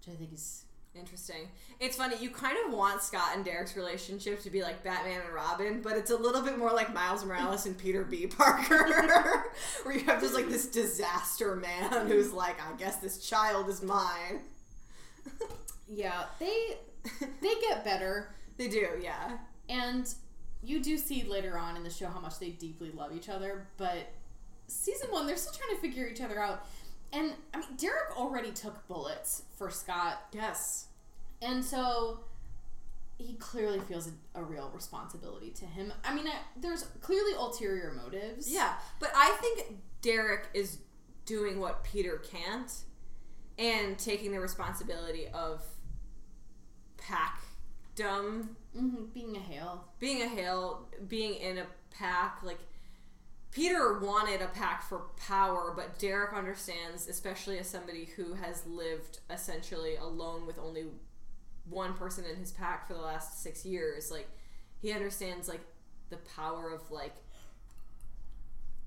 which I think is
Interesting. It's funny. You kind of want Scott and Derek's relationship to be like Batman and Robin, but it's a little bit more like Miles Morales and Peter B. Parker, where you have just like this disaster man who's like, I guess this child is mine.
yeah they they get better,
They do, yeah.
and you do see later on in the show how much they deeply love each other, but season one, they're still trying to figure each other out. And I mean, Derek already took bullets for Scott,
Yes.
and so he clearly feels a, a real responsibility to him. I mean, I, there's clearly ulterior motives.
Yeah, but I think Derek is doing what Peter can't and taking the responsibility of packdom,
hmm being a Hale
being a Hale being in a pack. Like, Peter wanted a pack for power, but Derek understands, especially as somebody who has lived essentially alone with only one person in his pack for the last six years. Like, he understands, like, the power of, like,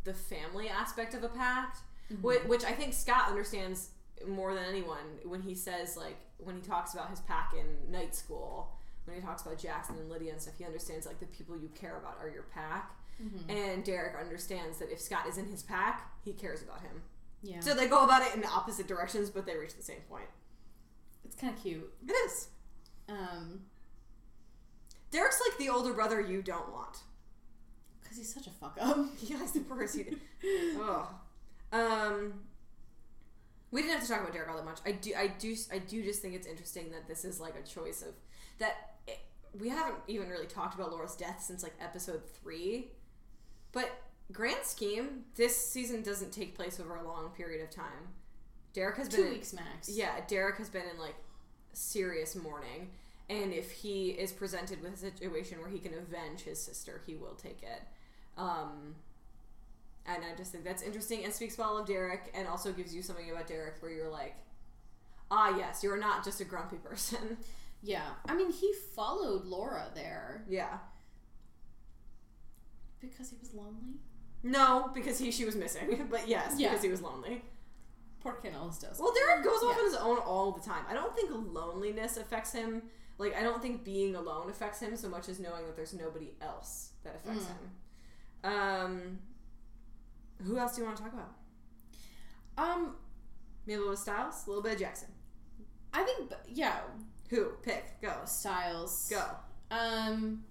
the family aspect of a pact, mm-hmm. which, which I think Scott understands more than anyone when he says, like, when he talks about his pack in night school, when he talks about Jackson and Lydia and stuff, he understands, like, the people you care about are your pack. And Derek understands that if Scott is in his pack, he cares about him.
Yeah,
So they go about it in opposite directions, but they reach the same point.
it's kind of cute.
It is.
Um,
Derek's like the older brother you don't want.
because he's such a fuck up.
Yeah, I suppose he. Ugh. Um, we didn't have to talk about Derek all that much. I do, I do, I do just think it's interesting that this is like a choice of that. It, we haven't even really talked about Laura's death since like episode three, but grand scheme, this season doesn't take place over a long period of time. Derek has been
Two weeks max.
yeah, Derek has been in like serious mourning, and if he is presented with a situation where he can avenge his sister, he will take it. Um, and I just think that's interesting and speaks well of Derek, and also gives you something about Derek where you're like, ah, yes, you're not just a grumpy person.
Yeah. I mean, he followed Laura there
yeah.
Because he was lonely.
No, because he she was missing, but yes,
Yeah.
because he was lonely.
Poor always does.
Well, Derek goes off
Yeah.
on his own all the time. I don't think loneliness affects him. Like, I don't think being alone affects him so much as knowing that there's nobody else that affects
Mm.
him. Um, who else do you want to talk about?
Um,
Maybe a little Stiles, a little bit of Jackson.
I think yeah,
Who? Pick. Go.
Stiles.
Go.
Um,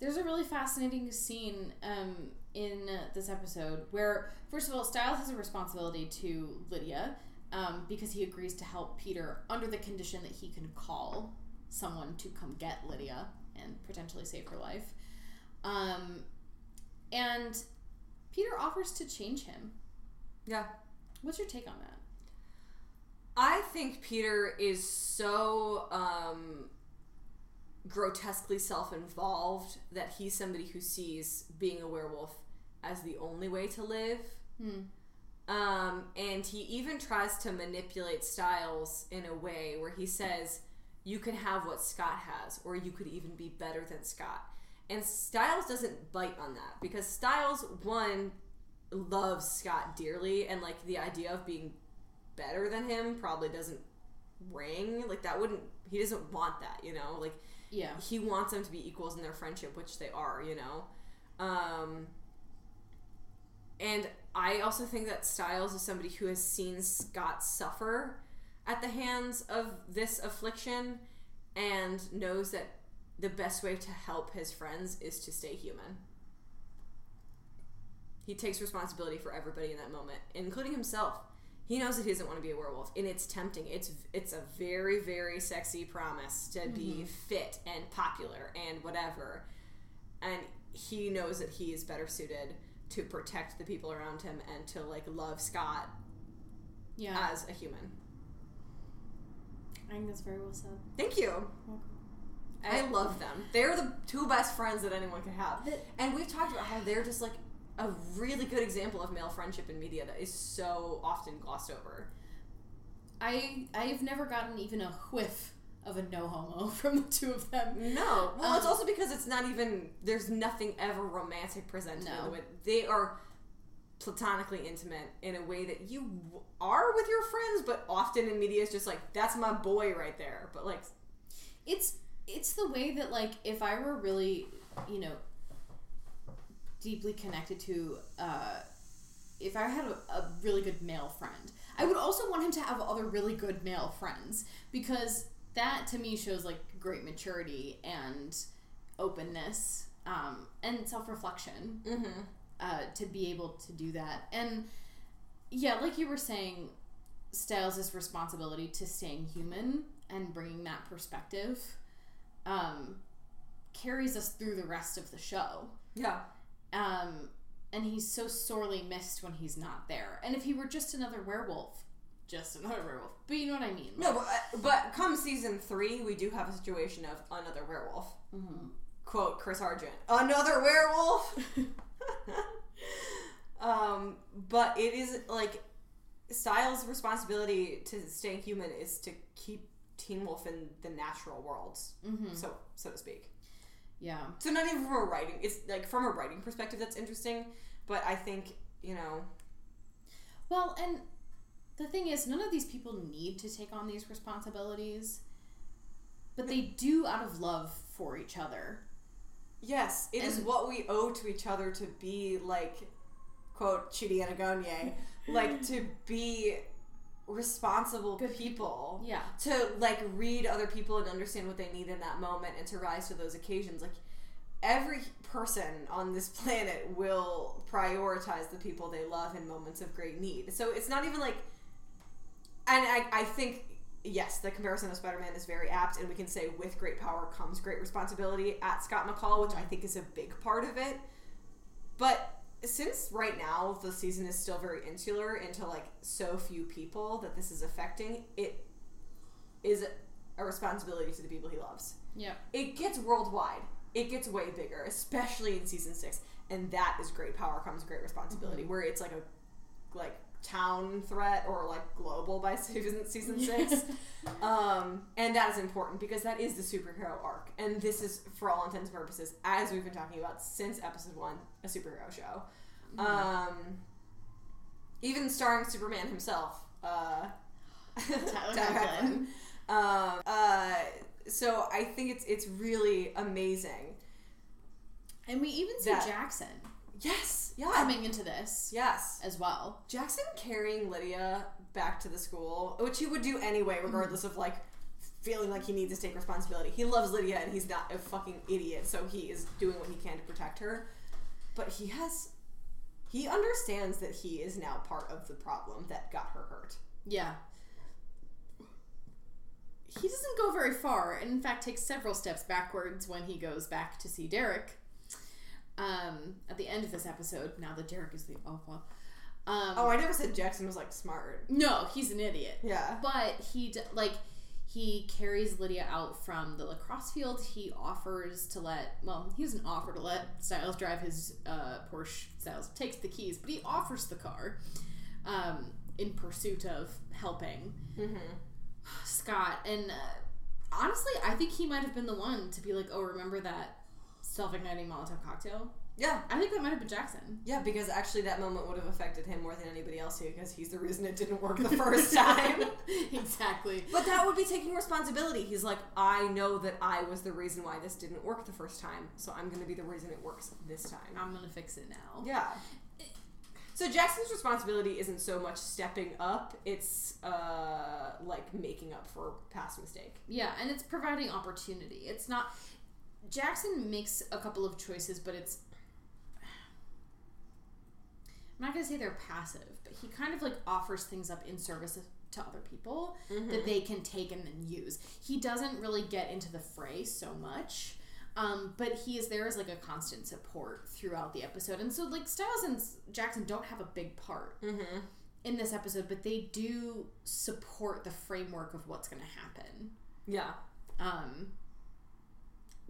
there's a really fascinating scene um in uh, this episode where first of all Stiles has a responsibility to Lydia um because he agrees to help Peter under the condition that he can call someone to come get Lydia and potentially save her life. Um, and Peter offers to change him.
Yeah.
What's your take on that?
I think Peter is so um, grotesquely self involved that he's somebody who sees being a werewolf as the only way to live.
Hmm.
Um, and he even tries to manipulate Stiles in a way where he says, You can have what Scott has, or you could even be better than Scott. And Stiles doesn't bite on that because Stiles, one, loves Scott dearly, and like the idea of being better than him probably doesn't ring. Like, that wouldn't, he doesn't want that, you know? Like,
Yeah.
he wants them to be equals in their friendship, which they are, you know. Um, and I also think that Stiles is somebody who has seen Scott suffer at the hands of this affliction and knows that the best way to help his friends is to stay human. He takes responsibility for everybody in that moment, including himself. He knows that he doesn't want to be a werewolf, and it's tempting. It's it's a very very sexy promise to be mm-hmm. fit and popular and whatever, and he knows that he is better suited to protect the people around him and to like love Scott
Yeah.
as a human.
I think that's very well said.
Thank you. I love them. They're the two best friends that anyone could have. And we've talked about how they're just like a really good example of male friendship in media that is so often glossed over.
I I've never gotten even a whiff of a no homo from the two of them.
No. Well, it's
Um,
also because it's not even, there's nothing ever romantic presented
No.
in the way. They are platonically intimate in a way that you are with your friends, but often in media it's just like, that's my boy right there. But like,
It's it's the way that like if I were really you know deeply connected to uh, if I had a, a really good male friend, I would also want him to have other really good male friends because that to me shows like great maturity and openness um, and self reflection.
mm-hmm.
uh, to be able to do that. And yeah, like you were saying, Stiles' responsibility to staying human and bringing that perspective um, carries us through the rest of the show.
Yeah.
Um, and he's so sorely missed when he's not there. And if he were just another werewolf, just another werewolf. But you know what I mean?
No, but, uh, but come season three, we do have a situation of another werewolf. Quote Chris Argent, another werewolf. um, but it is like Stiles' responsibility to staying human is to keep Teen Wolf in the natural worlds, so so to speak.
Yeah.
So not even from a writing, it's like from a writing perspective that's interesting. But I think you know,
Well, and the thing is, none of these people need to take on these responsibilities, but they mm-hmm. do out of love for each other.
Yes, it is
And-
what we owe to each other to be like, quote Chidi Anagonye, like to be responsible
Good
people.
Yeah.
To like read other people and understand what they need in that moment and to rise to those occasions. Like every person on this planet will prioritize the people they love in moments of great need. So it's not even like and I, I think yes, the comparison of Spider-Man is very apt, and we can say with great power comes great responsibility at Scott McCall, which I think is a big part of it. But since right now the season is still very insular into like so few people that this is affecting, it is a responsibility to the people he loves.
Yeah.
It gets worldwide. It gets way bigger, especially in season six, and that is great power comes great responsibility. Mm-hmm. Where it's like a like town threat or like global by season season six, um, and that is important because that is the superhero arc, and this is for all intents and purposes, as we've been talking about since episode one, a superhero show. Um, even starring Superman himself. Uh,
Tyler
Tyler
Hoechlin.
um, uh, so I think it's it's really amazing.
And we even see
That-
Jackson
Yes, yeah,
coming into this
yes.
as well.
Jackson carrying Lydia back to the school, which he would do anyway, regardless of like feeling like he needs to take responsibility. He loves Lydia and he's not a fucking idiot, so he is doing what he can to protect her. But he has he understands that he is now part of the problem that got her hurt.
Yeah. He doesn't go very far, and in fact takes several steps backwards when he goes back to see Derek. Um, at the end of this episode, now that Derek is the alpha. Um,
Oh, I never said Jackson was like smart.
no, he's an idiot.
Yeah.
But he d- like he carries Lydia out from the lacrosse field. He offers to let well, he doesn't offer to let Stiles drive his uh, Porsche. Stiles takes the keys, but he offers the car um, in pursuit of helping Scott. And uh, honestly, I think he might have been the one to be like, "Oh, remember that self-igniting Molotov cocktail?"
Yeah.
I think that might have been Jackson.
Yeah, because actually that moment would have affected him more than anybody else here because he's the reason it didn't work the first time.
exactly.
But that would be taking responsibility. He's like, I know that I was the reason why this didn't work the first time, so I'm going to be the reason it works this time.
I'm gonna fix it now.
Yeah. So Jackson's responsibility isn't so much stepping up; it's uh, like making up for past mistake.
Yeah, and it's providing opportunity. It's not. Jackson makes a couple of choices, but it's. I'm not gonna say they're passive, but he kind of like offers things up in service to other people that they can take and then use. He doesn't really get into the fray so much, um, but he is there as like a constant support throughout the episode. And so like Stiles and Jackson don't have a big part in this episode, but they do support the framework of what's going to happen
Yeah.
um,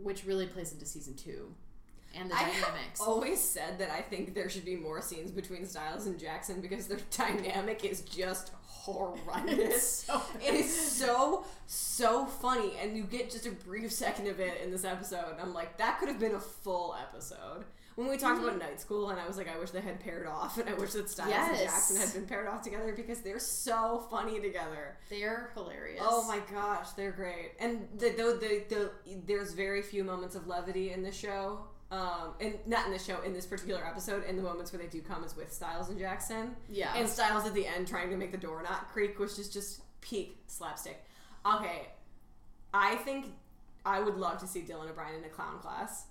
which really plays into season two and the
dynamics. I
dynamics.
always said that I think there should be more scenes between Stiles and Jackson because their dynamic is just horrendous.
so
it is so so funny, and you get just a brief second of it in this episode. I'm like, that could have been a full episode. When we talked about night school, and I was like, I wish they had paired off, and I wish that Stiles and Jackson had been paired off together because they're so funny together.
They're hilarious.
Oh my gosh, they're great. And the, the, the, the there's very few moments of levity in the show. Um, and not in the show, in this particular episode, and the moments where they do come is with Stiles and Jackson.
Yeah.
And Stiles at the end trying to make the door not creak, which is just peak slapstick. Okay. I think I would love to see Dylan O'Brien in a clown class.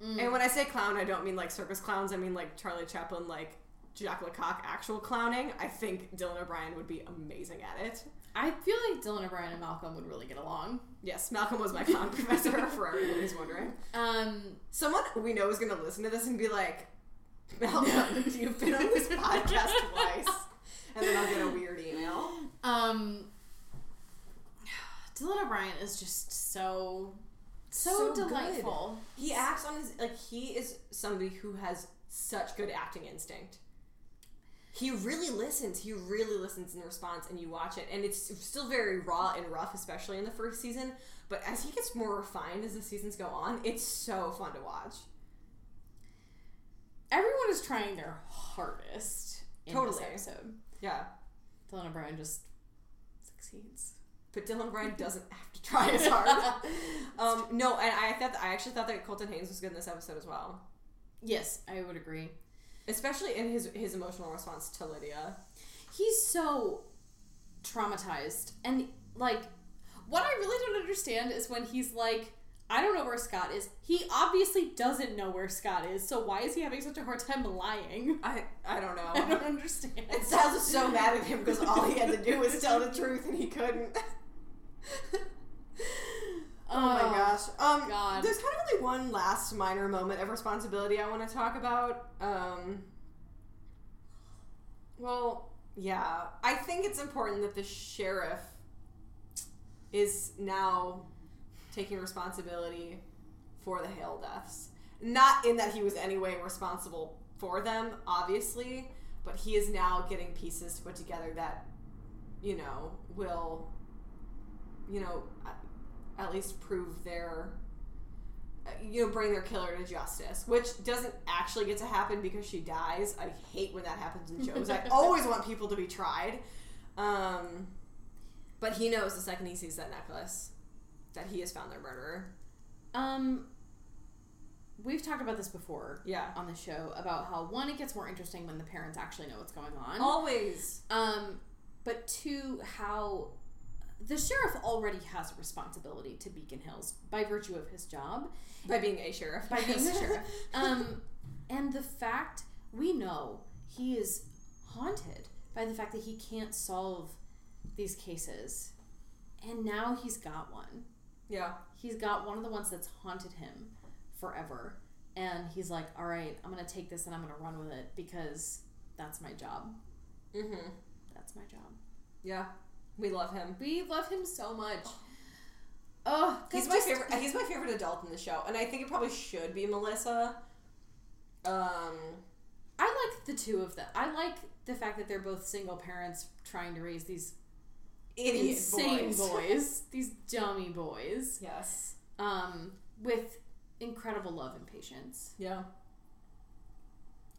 And when I say clown, I don't mean like circus clowns. I mean like Charlie Chaplin, like Jacques Lecoq actual clowning. I think Dylan O'Brien would be amazing at it.
I feel like Dylan O'Brien and Malcolm would really get along.
Yes, Malcolm was my clown professor for everyone who's wondering.
Um,
Someone we know is going to listen to this and be like, Malcolm, you've been on this podcast twice. And then I'll get a weird email.
um, Dylan O'Brien is just so, so,
So good.
delightful.
He acts on his, like, he is somebody who has such good acting instinct. He really listens. He really listens in response, and you watch it, and it's still very raw and rough, especially in the first season. But as he gets more refined as the seasons go on, it's so fun to watch.
Everyone is trying their hardest in
Totally.
this episode.
Yeah,
Dylan O'Brien just succeeds.
But Dylan O'Brien doesn't have to try as hard. um, no, and I thought I actually thought that Colton Haynes was good in this episode as well,
Yes, I would agree.
especially in his his emotional response to Lydia.
He's so traumatized. And, like, what I really don't understand is when he's like, I don't know where Scott is. He obviously doesn't know where Scott is, so why is he having such a hard time lying?
I I don't know.
I don't understand.
And was so mad at him because all he had to do was tell the truth and he couldn't. oh my gosh. Um,
God.
There's kind of only one last minor moment of responsibility I want to talk about. Um, well, yeah. I think it's important that the sheriff is now taking responsibility for the Hale deaths. Not in that he was any way responsible for them, obviously, but he is now getting pieces to put together that, you know, will, you know, at- least prove their, you know, bring their killer to justice, which doesn't actually get to happen because she dies. I hate when that happens in shows. I always want people to be tried. Um, but he knows the second he sees that necklace that he has found their murderer.
Um, we've talked about this before
Yeah.
on the show about how one, it gets more interesting when the parents actually know what's going on.
Always.
Um, but two, how the sheriff already has a responsibility to Beacon Hills by virtue of his job,
By being a sheriff.
by being a sheriff. Um, and the fact we know he is haunted by the fact that he can't solve these cases, and now he's got one.
Yeah.
He's got one of the ones that's haunted him forever, and he's like, "All right, I'm gonna take this and I'm gonna run with it because that's my job.
Mm-hmm.
That's my job."
Yeah. We love him.
We love him so much. Oh,
He's my favorite. He's my favorite adult in the show, and I think it probably should be Melissa. Um,
I like the two of them. I like the fact that they're both single parents trying to raise these
idiot
insane
boys.
boys, these dummy boys,
Yes.
um, with incredible love and patience.
Yeah.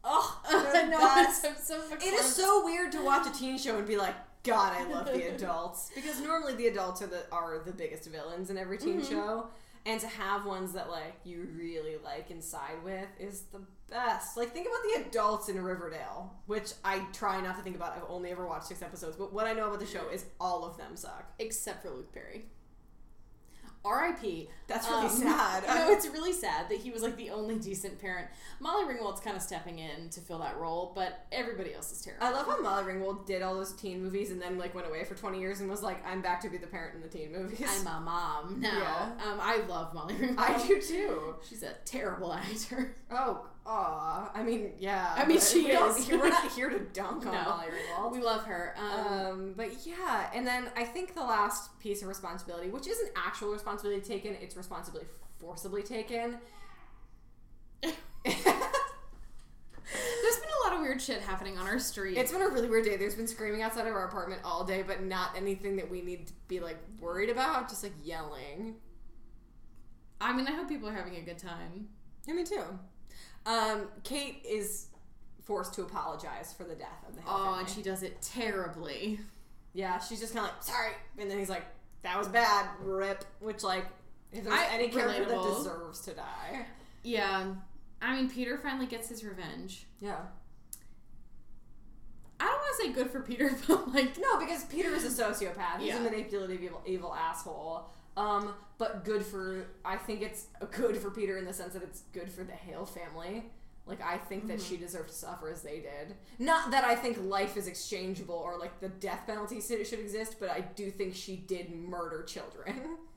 Oh,
I know
that's-
it's so
it is so weird to watch a teen show and be like, God, I love the adults because normally the adults are the are the biggest villains in every teen
Mhm.
show, and to have ones that like you really like and side with is the best. Like think about the adults in Riverdale, which I try not to think about. I've only ever watched six episodes, but what I know about the show is all of them suck.
except for Luke Perry. R.I.P.
That's really
Um,
sad.
No, it's really sad that he was like the only decent parent. Molly Ringwald's kind of stepping in to fill that role, but everybody else is terrible.
I love how Molly Ringwald did all those teen movies and then like went away for twenty years and was like, I'm back to be the parent in the teen movies.
I'm a mom now.
Yeah.
Um, I love Molly Ringwald.
I do too.
She's a terrible actor.
Oh, aw. I mean, yeah.
I mean, she
we
is.
we're not here to dunk on
No.
Molly Ringwald.
We love her. Um,
Um, but yeah, and then I think the last piece of responsibility, which isn't actual responsibility taken, it's responsibility forcibly taken.
there's been a lot of weird shit happening on our street.
It's been a really weird day. There's been screaming outside of our apartment all day, but not anything that we need to be like worried about. Just like yelling.
I mean, I hope people are having a good time.
Yeah, me too. Um, Kate is forced to apologize for the death of the Hale
Oh,
family.
and she does it terribly.
Yeah, she's just kind of like, sorry. And then he's like, that was bad, rip. Which, like, if there's
I-
any character that
relatable.
deserves to die.
Yeah. I mean, Peter finally gets his revenge.
Yeah.
I don't want to say good for Peter, but like,
No, because Peter is a sociopath. He's
Yeah.
a manipulative, evil, evil asshole. Um, but good for I think it's good for Peter in the sense that it's good for the Hale family. Like I think that she deserved to suffer as they did. Not that I think life is exchangeable or like the death penalty should should exist, but I do think she did murder children.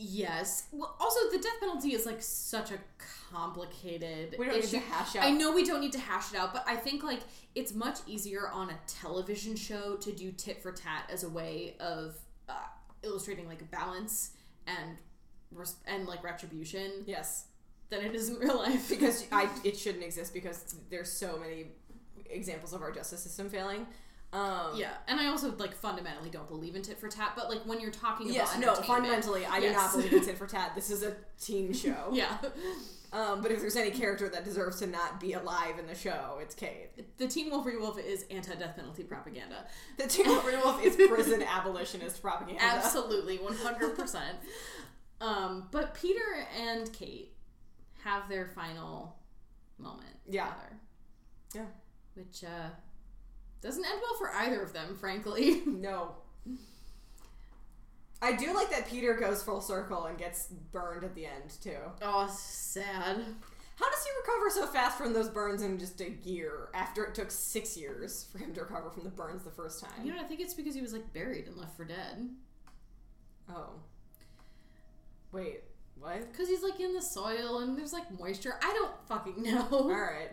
Yes. Well, also the death penalty is like such a complicated
We don't need
issue.
to hash out.
I know we don't need to hash it out, but I think like it's much easier on a television show to do tit for tat as a way of uh, illustrating like balance and res- and like retribution
yes.
than it is in real life.
because I it shouldn't exist because there's so many examples of our justice system failing. Um,
yeah, and I also like fundamentally don't believe in tit for tat, but like when you're talking
Yes,
about
no.
entertainment-
Fundamentally, I do
Yes.
not believe in tit for tat. This is a teen show.
yeah,
Um, but if there's any character that deserves to not be alive in the show, it's Kate.
the Teen Wolf Wolf is anti-death penalty propaganda.
The Teen Wolf is prison abolitionist propaganda.
Absolutely, one hundred percent. Um, but Peter and Kate have their final moment
Yeah.
together,
Yeah.
which uh, doesn't end well for either of them, frankly.
No. I do like that Peter goes full circle and gets burned at the end too.
oh, sad.
How does he recover so fast from those burns in just a year after it took six years for him to recover from the burns the first time?
You know, I think it's because he was like buried and left for dead.
oh. Wait, what?
Because he's like in the soil and there's like moisture. I don't fucking know.
All right.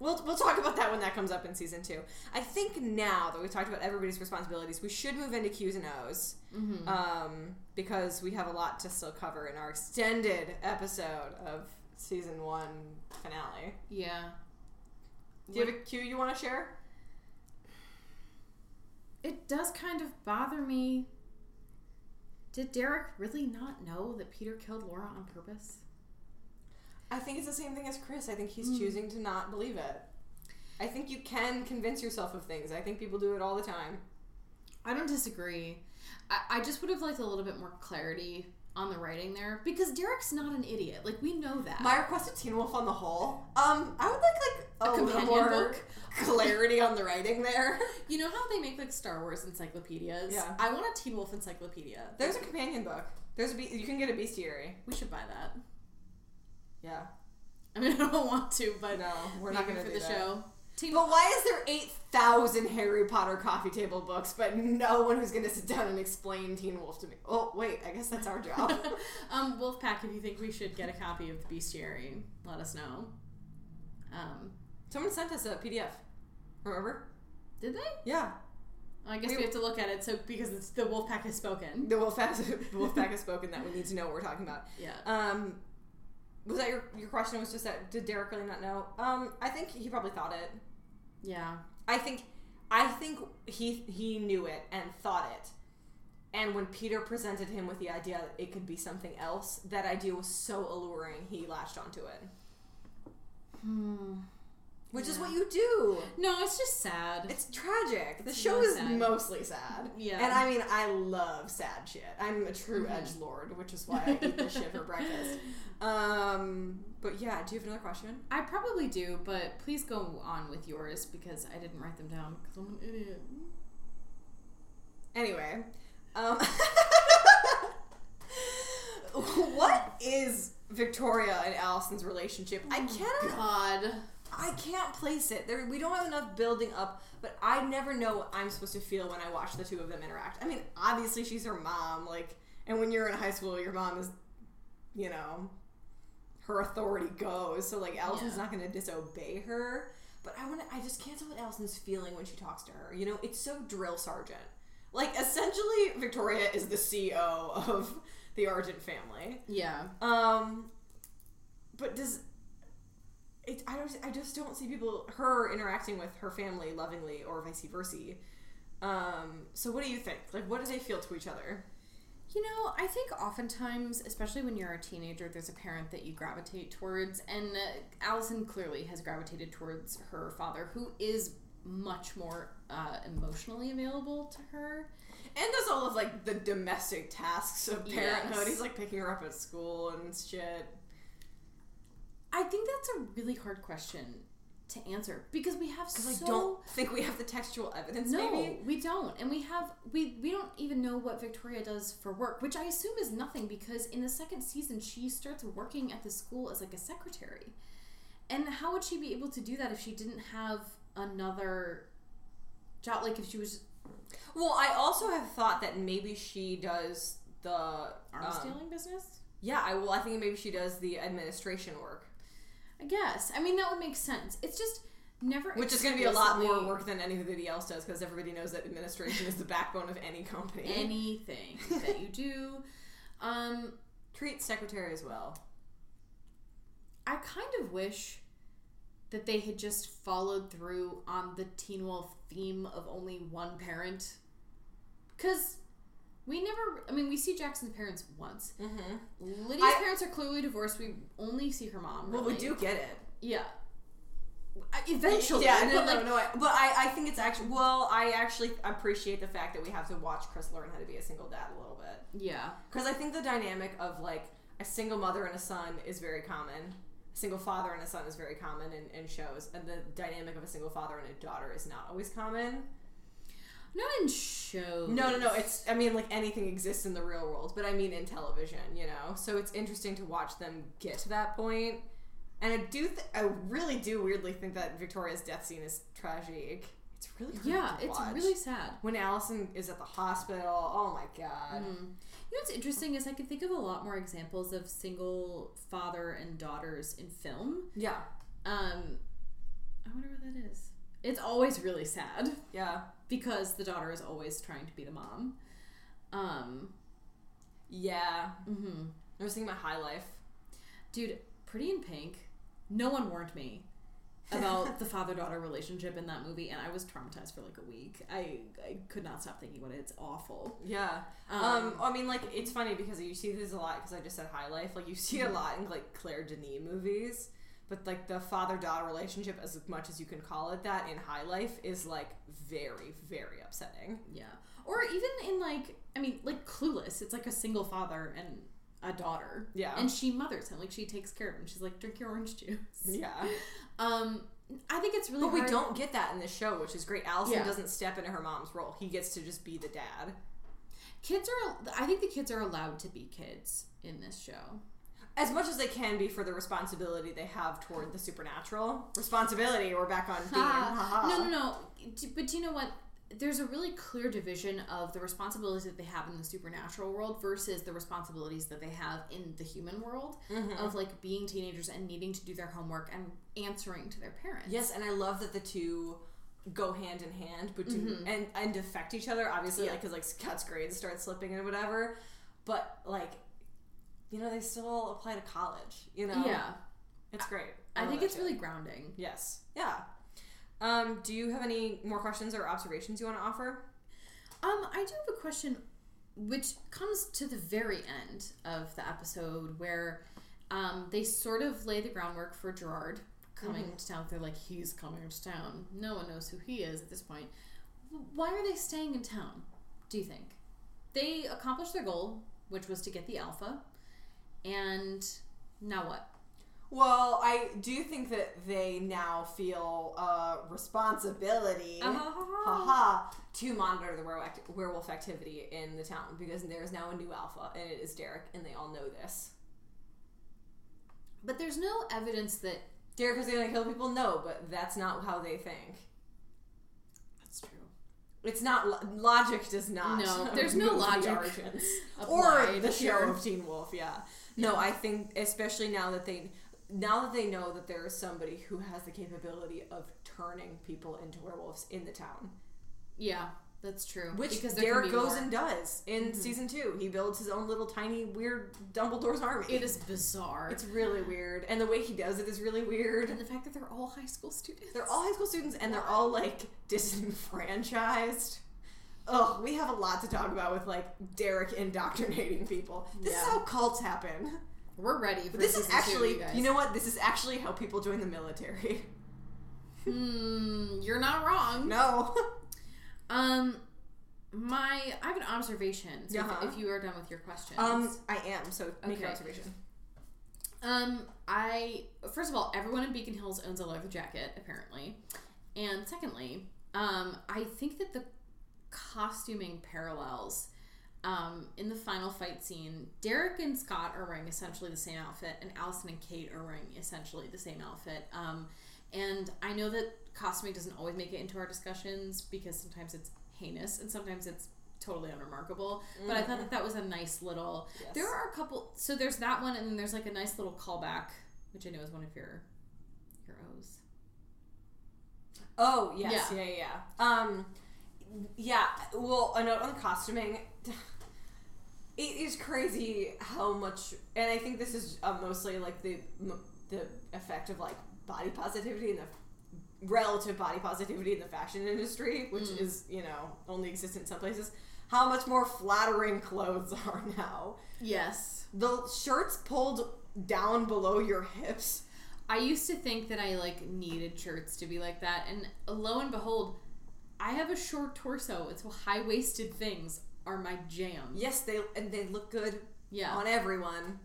We'll, we'll talk about that when that comes up in season two. I think now that we've talked about everybody's responsibilities, we should move into Q's and O's
Mm-hmm.
um, because we have a lot to still cover in our extended episode of season one finale.
Yeah.
Do you have a Q you want to share?
It does kind of bother me. Did Derek really not know that Peter killed Laura on purpose?
I think it's the same thing as Chris. I think he's
Hmm.
choosing to not believe it. I think you can convince yourself of things. I think people do it all the time.
I don't disagree. I, I just would have liked a little bit more clarity on the writing there because Derek's not an idiot. Like we know that.
My request to Teen Wolf on the whole. Um, I would like like a,
A
little
companion
more
book?
clarity on the writing there.
you know how they make like Star Wars encyclopedias?
Yeah.
I want a Teen Wolf encyclopedia.
There's a companion book. There's a be- you can get a bestiary.
we should buy that.
Yeah.
I mean, I don't want to, but
No, we're not gonna
for
do
the
that.
show. Teen
But why is there eight thousand Harry Potter coffee table books, but no one who's gonna sit down and explain Teen Wolf to me? Oh wait, I guess that's our job.
um, Wolfpack, if you think we should get a copy of the Bestiary, let us know. Um,
Someone sent us a PDF. Remember?
did they?
Yeah.
I guess
We-
we, have to look at it so because it's, the Wolfpack has spoken.
The Wolfpack, the Wolfpack has spoken that we need to know what we're talking about.
Yeah.
Um, was that your your question? Was just that did Derek really not know? Um, I think he probably thought it.
Yeah.
I think, I think he he knew it and thought it. And when Peter presented him with the idea that it could be something else, that idea was so alluring, he latched onto it.
Hmm.
Which is what you do.
No, it's just sad.
It's tragic. The show is
sad.
mostly sad.
Yeah.
And I mean, I love sad shit. I'm a true
Mhm.
edge lord, which is why I eat this shit for breakfast. Um, but yeah, do you have another question?
I probably do, but please go on with yours because I didn't write them down because I'm an idiot.
Anyway, um, what is Victoria and Allison's relationship? I cannot.
God.
I can't place it. There, we don't have enough building up, but I never know what I'm supposed to feel when I watch the two of them interact. I mean, obviously she's her mom, like, and when you're in high school, your mom is, you know, her authority goes. So like, Allison's
Yeah.
not going to disobey her. But I want to. I just can't tell what Allison's feeling when she talks to her. You know, it's so drill sergeant. Like, essentially, Victoria is the CEO of the Argent family.
Yeah.
Um, but does it? I don't. I just don't see people her interacting with her family lovingly or vice versa. Um. So what do you think? Like, what do they feel to each other?
You know, I think oftentimes, especially when you're a teenager, there's a parent that you gravitate towards, and uh, Allison clearly has gravitated towards her father, who is much more uh, emotionally available to her.
And does all of like the domestic tasks of parenthood.
Yes.
He's like picking her up at school and shit.
I think that's a really hard question to answer because we have so
I don't think we have the textual evidence.
no,
maybe.
we don't, and we have we we don't even know what Victoria does for work, which I assume is nothing because in the second season she starts working at the school as like a secretary, and how would she be able to do that if she didn't have another job? Like if she was
Well, I also have thought that maybe she does the
arm
um,
stealing business.
Yeah, I well, I think maybe she does the administration work,
I guess. I mean that would make sense. It's just never
which is going to be a lot more work than anybody else does because everybody knows that administration is the backbone of any company.
Anything that you do. Um,
Treat secretary as well.
I kind of wish that they had just followed through on the Teen Wolf theme of only one parent. Because we never, I mean, we see Jackson's parents once.
Mm-hmm.
Lydia's
I-
parents are clearly divorced. We only see her mom.
Well, we do get it.
Yeah. Eventually.
yeah, no, no,
like,
no. I, but I, I think it's actually well. I actually appreciate the fact that we have to watch Chris learn how to be a single dad a little bit
Yeah.
because I think the dynamic of like a single mother and a son is very common. A single father and a son is very common in, in shows, and the dynamic of a single father and a daughter is not always common.
Not in shows.
No, no, no. It's I mean like anything exists in the real world, but I mean in television, you know. So it's interesting to watch them get to that point. And I do, th- I really do weirdly think that Victoria's death scene is tragic. It's really
Yeah, it's
watch.
really sad.
when Allison is at the hospital. Oh my god.
Mm. You know what's interesting is I can think of a lot more examples of single father and daughters in film.
Yeah,
Um, I wonder what that is. It's always really sad
yeah,
because the daughter is always trying to be the mom. Um,
yeah.
mhm.
I was thinking about High Life.
dude, Pretty in Pink. No one warned me about the father daughter relationship in that movie, and I was traumatized for like a week. I I could not stop thinking about it. It's awful.
Yeah.
Um,
Um, I mean, like, it's funny because you see this a lot because I just said High Life. Like, you see
Mm-hmm.
a lot in, like, Claire Denis movies. But, like, the father daughter relationship, as much as you can call it that in High Life, is, like, very, very upsetting.
Yeah. Or even in like, I mean, like Clueless. It's like a single father and a daughter.
Yeah.
And she mothers him. Like she takes care of him. She's like, drink your orange juice.
Yeah.
Um, I think it's really.
But we don't get that in this show, which is great. Allison
Yeah.
doesn't step into her mom's role. He gets to just be the dad.
Kids are. I think the kids are allowed to be kids in this show.
As much as they can be for the responsibility they have toward the supernatural. Responsibility, we're back on theme.
No, no, no. But do you know what? There's a really clear division of the responsibilities that they have in the supernatural world versus the responsibilities that they have in the human world
Mm-hmm.
of like being teenagers and needing to do their homework and answering to their parents.
Yes, and I love that the two go hand in hand, but do and and affect each other. Obviously,
Yeah.
like because like Scott's grades start slipping and whatever. But like, you know, they still apply to college. You know,
Yeah.
it's great.
I
love
think it's
shit.
really grounding.
yes, yeah. Um, do you have any more questions or observations you want to offer?
Um, I do have a question, which comes to the very end of the episode where um, they sort of lay the groundwork for Gerard coming to town. They're like, he's coming to town. No one knows who he is at this point. Why are they staying in town? Do you think they accomplished their goal, which was to get the alpha, and now what?
Well, I do think that they now feel uh, responsibility,
Uh-huh.
haha, to monitor the werewolf, act- werewolf activity in the town because there is now a new alpha, and it is Derek, and they all know this.
But there's no evidence that
Derek is going to kill people, no, but that's not how they think.
that's true.
It's not lo- logic does not.
No, there's no
move the
logic
or the show
here.
of Teen Wolf. Yeah. No, I think especially now that they now that they know that there is somebody who has the capability of turning people into werewolves in the town,
Yeah, that's true.
which
because
Derek goes
more. Mm-hmm.
and does in season two. He builds his own little tiny weird Dumbledore's army.
It is bizarre.
It's really weird, and the way he does it is really weird.
and the fact that they're all high school students.
They're all high school students and they're all like disenfranchised. Ugh, we have a lot to talk about with like Derek indoctrinating people. This is how cults happen.
We're ready for
This is
season two,
actually,
you, guys.
you know what? This is actually how people join the military.
Hmm, you're not wrong.
No.
Um, my I have an observation. So if-
Uh-huh.
if, you are done with your questions,
um, I am. So make
Okay.
observation.
Um, I first of all, everyone in Beacon Hills owns a leather jacket, apparently, and secondly, um, I think that the costuming parallels. Um, in the final fight scene, Derek and Scott are wearing essentially the same outfit, and Allison and Kate are wearing essentially the same outfit. Um, and I know that costuming doesn't always make it into our discussions because sometimes it's heinous and sometimes it's totally unremarkable. But I thought that that was a nice little.
Yes.
There are a couple. So there's that one, and then there's like a nice little callback, which I know is one of your your O's.
Oh yes,
Yeah.
yeah, yeah. yeah. Um, yeah. Well, a note on the costuming. It is crazy how much, and I think this is uh, mostly like the m- the effect of like body positivity and the relative body positivity in the fashion industry, which is you know only exists in some places. How much more flattering clothes are now.
Yes.
The shirts pulled down below your hips.
I used to think that I like needed shirts to be like that, and lo and behold, I have a short torso. and so high waisted things are my jam.
Yes, they and they look good
Yeah.
on everyone.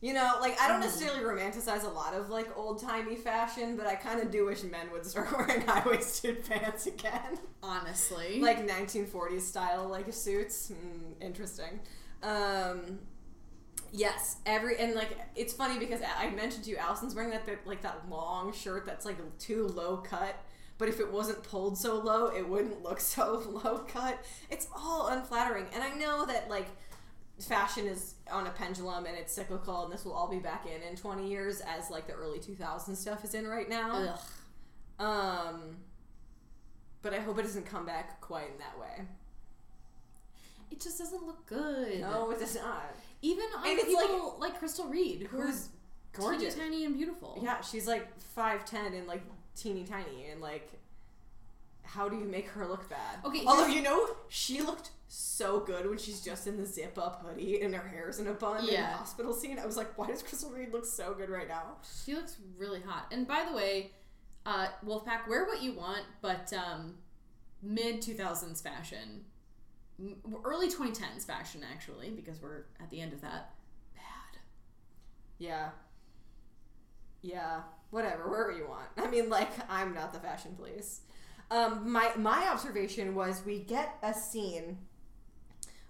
You know, like I don't necessarily romanticize a lot of like old timey fashion, but I kind of do wish men would start wearing high waisted pants again,
Honestly.
like 1940s style like suits. Mm, interesting. Um, yes, every and like it's funny because I mentioned to you, Allison's wearing that that- like that long shirt that's like too low cut. But if it wasn't pulled so low, it wouldn't look so low cut. It's all unflattering, and I know that like fashion is on a pendulum and it's cyclical and this will all be back in in 20 years as like the early 2000s stuff is in right now
Ugh.
um but i hope it doesn't come back quite in that way
It just doesn't look good.
no it does not
Even on
And it's like-
people like, Crystal Reed, who
who's gorgeous
teeny tiny and beautiful.
yeah she's like 5'10 and like teeny tiny and like how do you make her look bad
Okay,
although you know she looked so good when she's just in the zip up hoodie and her hair's in a bun in the
Yeah.
hospital scene i was like why does crystal reed look so good right now
She looks really hot. And by the way, uh, Wolfpack, wear what you want, but um, mid 2000s fashion, m- early 2010s fashion, actually, because we're at the end of that, bad.
Yeah. Yeah. Whatever, wherever you want. I mean, like, I'm not the fashion police. Um, my my observation was we get a scene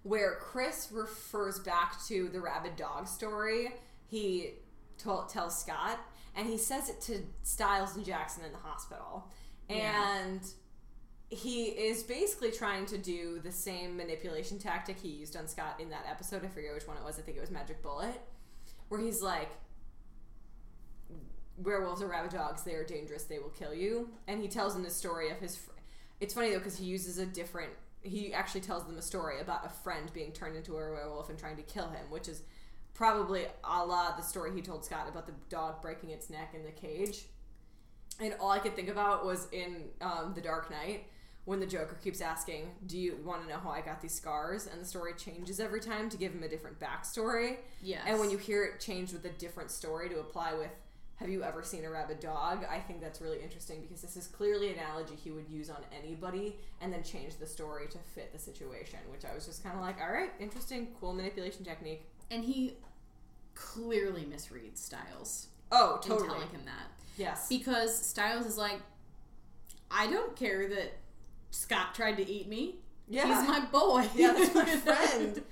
where Chris refers back to the rabid dog story. He told, tells Scott, and he says it to Stiles and Jackson in the hospital,
Yeah.
and he is basically trying to do the same manipulation tactic he used on Scott in that episode. I forget which one it was. I think it was Magic Bullet, where he's like, "Werewolves are rabid dogs. They are dangerous. They will kill you." And he tells them the story of his. Fr- it's funny though because he uses a different. He actually tells them a story about a friend being turned into a werewolf and trying to kill him, which is probably a la the story he told Scott about the dog breaking its neck in the cage. And all I could think about was in um, The Dark Knight when the Joker keeps asking, Do you want to know how I got these scars? And the story changes every time to give him a different backstory.
Yes.
And when you hear it change with a different story to apply with, Have you ever seen a rabid dog? I think that's really interesting because this is clearly an analogy he would use on anybody and then change the story to fit the situation, which I was just kind of like, All right, interesting, cool manipulation technique.
And he clearly misreads Stiles
Oh,
in
totally.
telling him that.
Yes.
Because Stiles is like, I don't care that Scott tried to eat me.
Yeah.
He's my boy.
Yeah, that's my friend.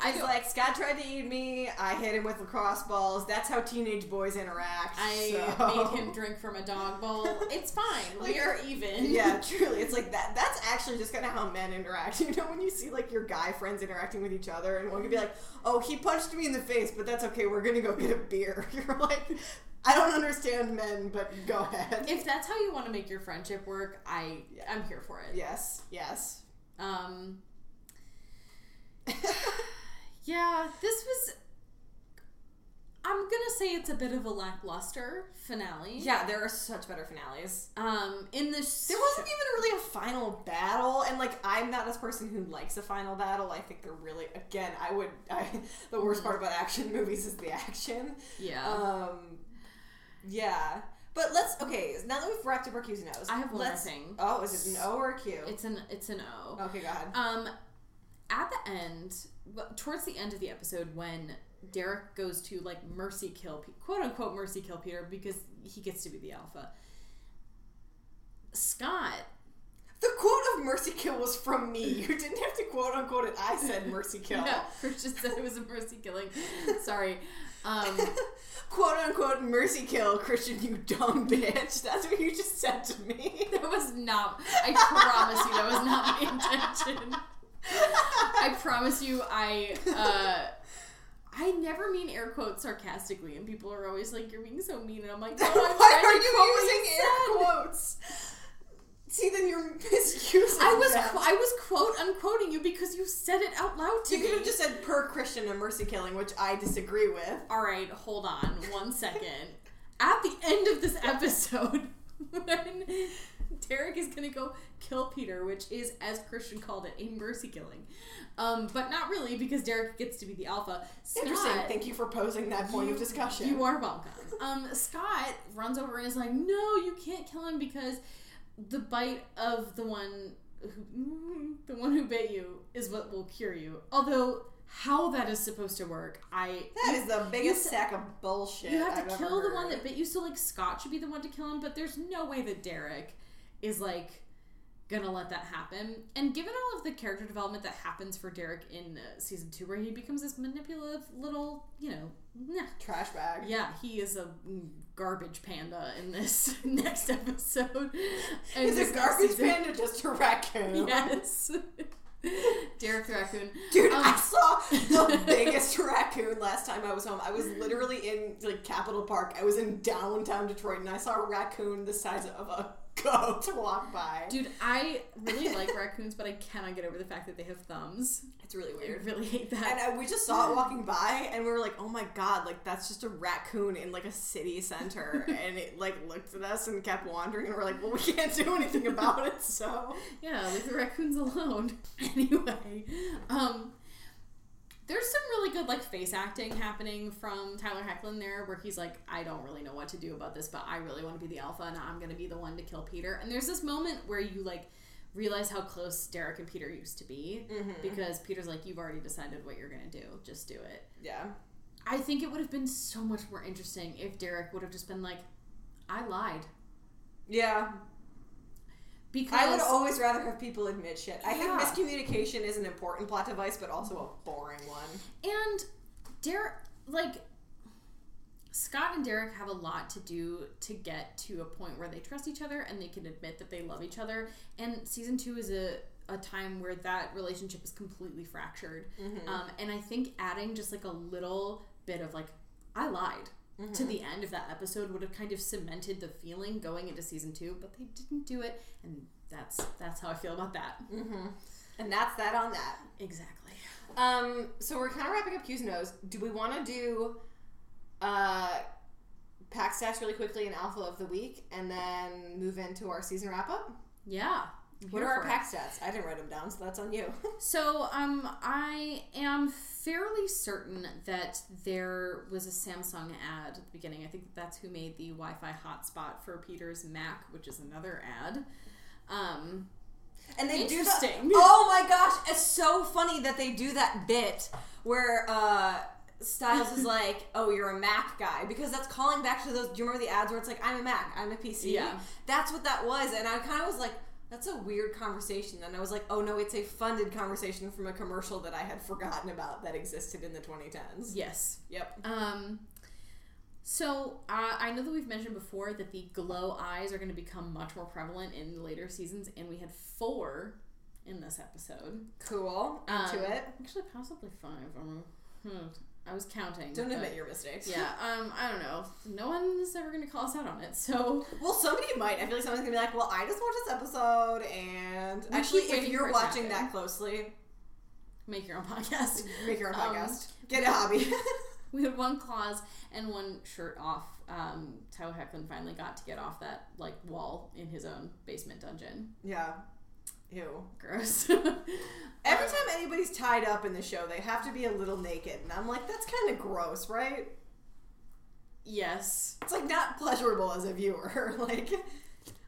I was
like, Scott tried to eat me. I hit him with lacrosse balls. That's how teenage boys interact.
I
so-
made him drink from a dog bowl. It's fine.
Like,
we are even.
yeah, truly. It's like that. That's actually just kind of how men interact. You know, when you see like your guy friends interacting with each other, and one could be like, "Oh, he punched me in the face, but that's okay. We're gonna go get a beer." You're like, I don't understand men, but go ahead.
If that's how you want to make your friendship work, I I'm here for it.
yes, yes.
Um. Yeah, this was. I'm gonna say it's a bit of a lackluster finale.
yeah, there are such better finales.
Um. In this,
There wasn't even really a final battle, and like I'm not this person who likes a final battle. I think they're really again. I would. I, the worst part about action movies is the action.
Yeah.
Um, yeah, but let's okay. Now that we've wrapped up our Q's and O's,
I have one more thing.
Oh, is it an O or a Q?
it's an it's an O.
okay, go ahead.
Um, at the end, towards the end of the episode, when Derek goes to like mercy kill, quote unquote mercy kill Peter because he gets to be the alpha. Scott,
The quote of mercy kill was from me. You didn't have to quote unquote it. I said mercy kill.
yeah, just said it was a mercy killing. Sorry. Um,
quote unquote mercy kill, Christian, you dumb bitch. That's what you just said to me.
that was not. I promise you, that was not my intention. I promise you, I. uh I never mean air quotes sarcastically, and people are always like, "You're being so mean," and I'm like, "No, I'm
Why are you using air quotes? See, then you're misusing
I was qu- I was quote unquoting you because you said it out loud to
You
me.
could have just said per Christian a mercy killing, which I disagree with.
All right, hold on one second. At the end of this episode, when Derek is gonna go kill Peter, which is, as Christian called it, a mercy killing, um, but not really because Derek gets to be the alpha.
Interesting. Thank you for posing that point of discussion.
You are welcome. Um, Scott runs over and is like, "No, you can't kill him because the bite of the one who, the one who bit you is what will cure you." Although how that is supposed to work, I
That is the biggest
you-
sack of bullshit.
you have to
I've
kill the one that bit you. So like Scott should be the one to kill him, but there's no way that Derek is like gonna let that happen. And given all of the character development that happens for Derek in uh, season two, where he becomes this manipulative little, you know, nah,
trash bag.
yeah, he is a mm, garbage panda in this next episode. And
Is
this
a garbage
season-
panda just a raccoon?
Yes. Derek the raccoon.
Dude,
Um,
I saw the biggest raccoon last time I was home. I was literally in like Capitol Park. I was in downtown Detroit, and I saw a raccoon the size of a goat walk by.
Dude, I really like raccoons, but I cannot get over the fact that they have thumbs.
it's really
I
weird.
really hate that.
And uh, we just saw it walking by, and we were like, "Oh my god! Like that's just a raccoon in like a city center." and it like looked at us and kept wandering, and we're like, "Well, we can't do anything about it." So
Yeah, leave the raccoons alone. anyway, um, there's some really good like face acting happening from Tyler Hoechlin there, where he's like, I don't really know what to do about this, but I really want to be the alpha, and I'm gonna be the one to kill Peter. And there's this moment where you like realize how close Derek and Peter used to be, mm-hmm. because Peter's like, you've already decided what you're gonna do, just do it.
yeah,
I think it would have been so much more interesting if Derek would have just been like, I lied.
yeah.
Because
I would always rather have people admit shit. I
Yeah.
think miscommunication is an important plot device, but also a boring one.
And Derek, like, Scott and Derek have a lot to do to get to a point where they trust each other and they can admit that they love each other. And season two is a, a time where that relationship is completely fractured. Um, and I think adding just like a little bit of like, I lied. To the end of that episode would have kind of cemented the feeling going into season two, but they didn't do it, and that's that's how I feel about that.
And that's that on that.
Exactly.
Um, so we're kind of wrapping up Q's O's. Do we want to do uh, pack stats really quickly and alpha of the week, and then move into our season wrap up?
Yeah.
What are our
it.
pack stats? I didn't write them down, so that's on you.
So, um, I am fairly certain that there was a Samsung ad at the beginning. I think that's who made the Wi-Fi hotspot for Peter's Mac, which is another ad. Um,
And they do
Interesting.
that. Oh my gosh, it's so funny that they do that bit where uh Stiles is like, "Oh, you're a Mac guy," because that's calling back to those. Do you remember the ads where it's like, "I'm a Mac, I'm a PC"?
Yeah.
that's what that was, and I kind of was like. That's a weird conversation. And I was like, oh no, it's a funded conversation from a commercial that I had forgotten about that existed in the 2010s.
yes.
Yep.
Um, so uh, I know that we've mentioned before that the glow eyes are going to become much more prevalent in later seasons, and we had four in this episode.
Cool. Into
Um,
it.
Actually, possibly five. Um, hmm, I was counting.
Don't admit your mistakes.
Yeah, um, I don't know. No one's ever gonna call us out on it, so
Well, somebody might. I feel like someone's gonna be like, "Well, I just watched this episode," and
We
actually, if you're
for it to
watching that closely,
make your own podcast.
make your own
Um,
podcast. Get a hobby.
We had one claws and one shirt off. Um, Tyler Hoechlin finally got to get off that like wall in his own basement dungeon.
yeah. Ew.
Gross.
Every time anybody's tied up in the show, they have to be a little naked, and I'm like, that's kind of gross, right?
Yes.
It's like not pleasurable as a viewer. like,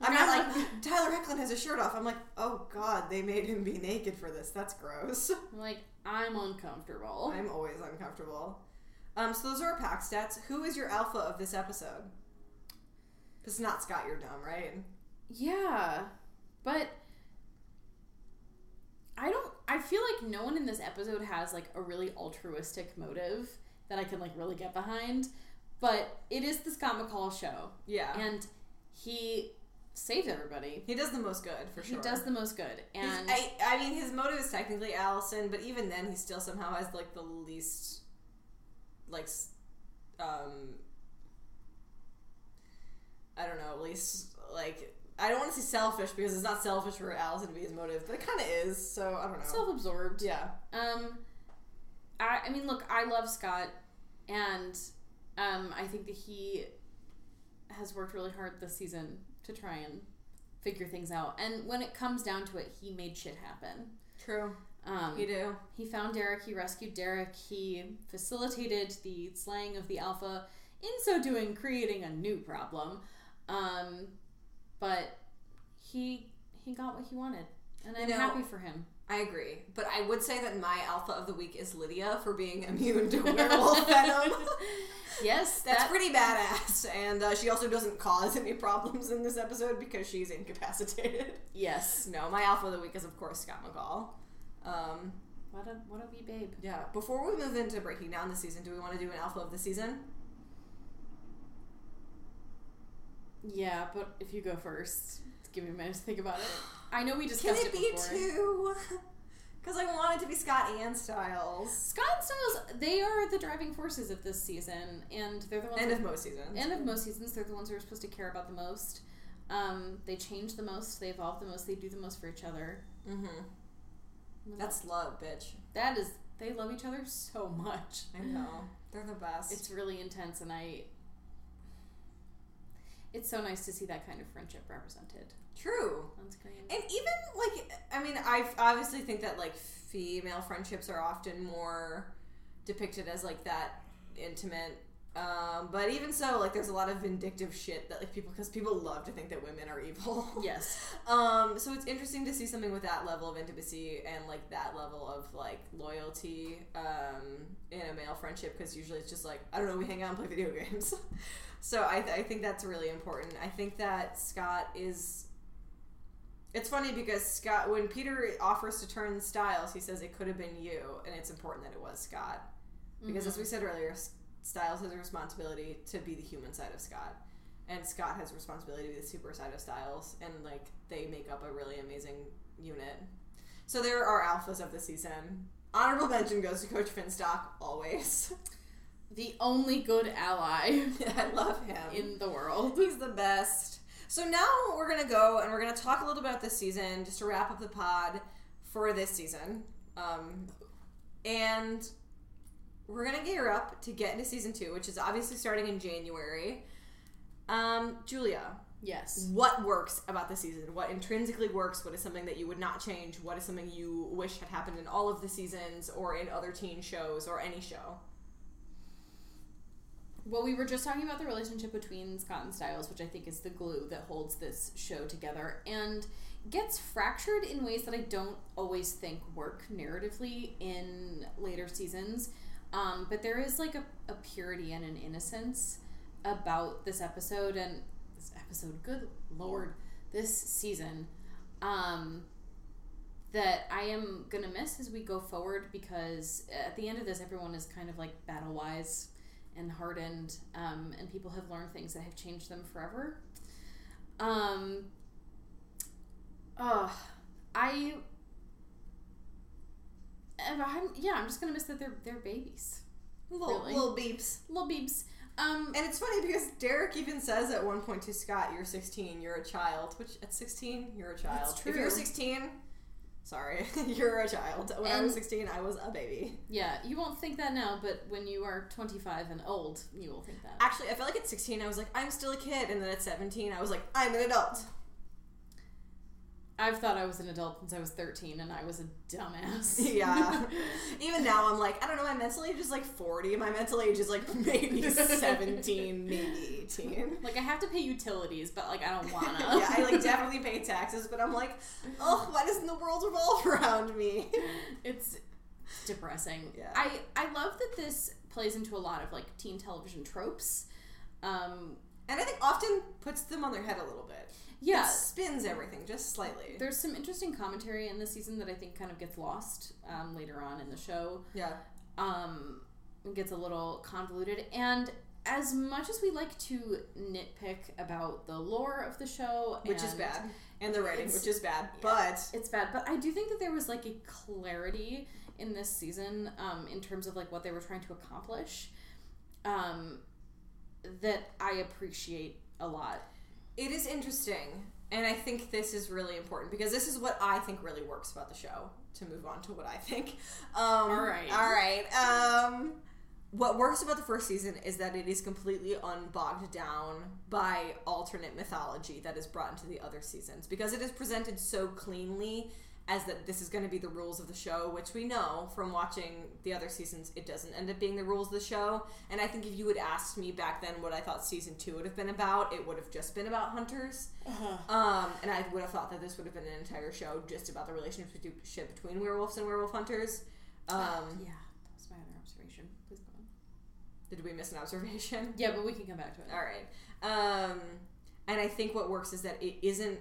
I'm not like Tyler Hoechlin has his shirt off. I'm like, oh god, they made him be naked for this. That's gross.
Like I'm uncomfortable.
I'm always uncomfortable. Um, so those are our pack stats. Who is your alpha of this episode? It's not Scott. You're dumb, right?
Yeah, but I don't. I feel like no one in this episode has like a really altruistic motive that I can like really get behind. But it is the Scott McCall show,
Yeah.
and he saves everybody.
he does the most good for sure.
He does the most good,
He's-
and
I, I mean, his motive is technically Allison, but even then, he still somehow has like the least, like, s- um, I don't know, at least like I don't want to say selfish because it's not selfish for Allison to be his motive, but it kind of is. So I don't know.
self-absorbed.
yeah,
Um, I, I mean, look, I love Scott, and um, I think that he has worked really hard this season to try and figure things out. And when it comes down to it, he made shit happen.
true.
Um,
You do.
he found Derek, he rescued Derek, he facilitated the slaying of the Alpha, in so doing, creating a new problem. Um, but he he got what he wanted, and I'm
know-
happy for him.
I agree, but I would say that my alpha of the week is Lydia for being immune to werewolf venom.
Yes,
That's
that-
pretty badass, and uh, she also doesn't cause any problems in this episode because she's incapacitated.
Yes.
No, my alpha of the week is of course Scott McCall. Um,
What a what a wee babe.
yeah. Before we move into breaking down the season, do we want to do an alpha of the season?
Yeah, but if you go first, give me a minute to think about it. I know we
Can
discussed
it
it,
be
before.
two? Because I want it to be Scott and Stiles.
Scott and Stiles, they are the driving forces of this season, and they're the ones.
End of most seasons.
end of most seasons, they're the ones who are supposed to care about the most. Um, they change the most, they evolve the most, they do the most for each other.
Mm-hmm. That's love, bitch.
that is they love each other so much.
I know. They're the best.
It's really intense, and I. It's so nice to see that kind of friendship represented
true.
on screen.
And even like, I mean, I obviously think that like female friendships are often more depicted as like that intimate. Um, but even so, like, there's a lot of vindictive shit that like people because people love to think that women are evil.
yes.
Um, so it's interesting to see something with that level of intimacy and like that level of like loyalty um, in a male friendship because usually it's just like I don't know we hang out and play video games. So I, th- I think that's really important. I think that Scott is. It's funny because Scott when Peter offers to turn Stiles, he says it could have been you, and it's important that it was Scott because as mm-hmm. we said earlier, Stiles has a responsibility to be the human side of Scott and Scott has a responsibility to be the super side of Stiles, and like they make up a really amazing unit. So there are alphas of the season. Honorable mention goes to Coach Finstock always.
The only good ally
I love him.
in the world.
He's the best. So now we're gonna go and we're gonna talk a little about this season, just to wrap up the pod for this season. Um, and we're gonna gear up to get into season two, which is obviously starting in January. Um, Julia,
Yes.
what works about the season? What intrinsically works? What is something that you would not change? What is something you wish had happened in all of the seasons or in other teen shows or any show?
Well, we were just talking about the relationship between Scott and Stiles, which I think is the glue that holds this show together, and gets fractured in ways that I don't always think work narratively in later seasons. Um, but there is like a, a purity and an innocence about this episode and this episode, good lord, this season, um, that I am gonna miss as we go forward because at the end of this, everyone is kind of like battle wise and hardened, um, and people have learned things that have changed them forever. Um, uh, I, I'm, yeah, I'm just gonna miss that they're they're babies,
Little,
Really?
little beeps.
little beeps. Um,
And it's funny because Derek even says at one point to Scott, "You're 16. You're a child." Which at 16, you're a child. If you're 16, sorry, you're a child. When I was 16, I was a baby.
yeah, you won't think that now, but when you are 25 and old, you will think that.
Actually, I felt like at 16, I was like, "I'm still a kid," and then at 17, I was like, "I'm an adult."
I've thought I was an adult since I was 13, and I was a dumbass.
yeah. Even now, I'm like, I don't know. My mental age is like 40. My mental age is like maybe 17, maybe 18.
like I have to pay utilities, but like I don't wanna.
yeah, I like definitely pay taxes, but I'm like, oh, why doesn't the world revolve around me?
it's depressing.
Yeah.
I I love that this plays into a lot of like teen television tropes. Um,
And I think often puts them on their head a little bit.
Yeah,
It spins everything just slightly.
there's some interesting commentary in this season that I think kind of gets lost um, later on in the show.
Yeah.
um, gets a little convoluted. And as much as we like to nitpick about the lore of the show,
Which is
and
bad. And the writing, which is bad.
yeah.
But
it's bad. But I do think that there was like a clarity in this season um, in terms of like what they were trying to accomplish um, that I appreciate a lot.
It is interesting. And I think this is really important because this is what I think really works about the show. To move on to what I think. Um,
All right.
All right. Um, what works about the first season is that it is completely unbogged down by alternate mythology that is brought into the other seasons because it is presented so cleanly as that this is going to be the rules of the show, which we know from watching the other seasons, it doesn't end up being the rules of the show. And I think if you had asked me back then what I thought season two would have been about, it would have just been about hunters. Um, and I would have thought that this would have been an entire show just about the relationship between werewolves and werewolf hunters. Um,
yeah, that was my other observation. Please go on.
Did we miss an observation?
Yeah, but we can come back to it.
All right. Um, and I think what works is that it isn't,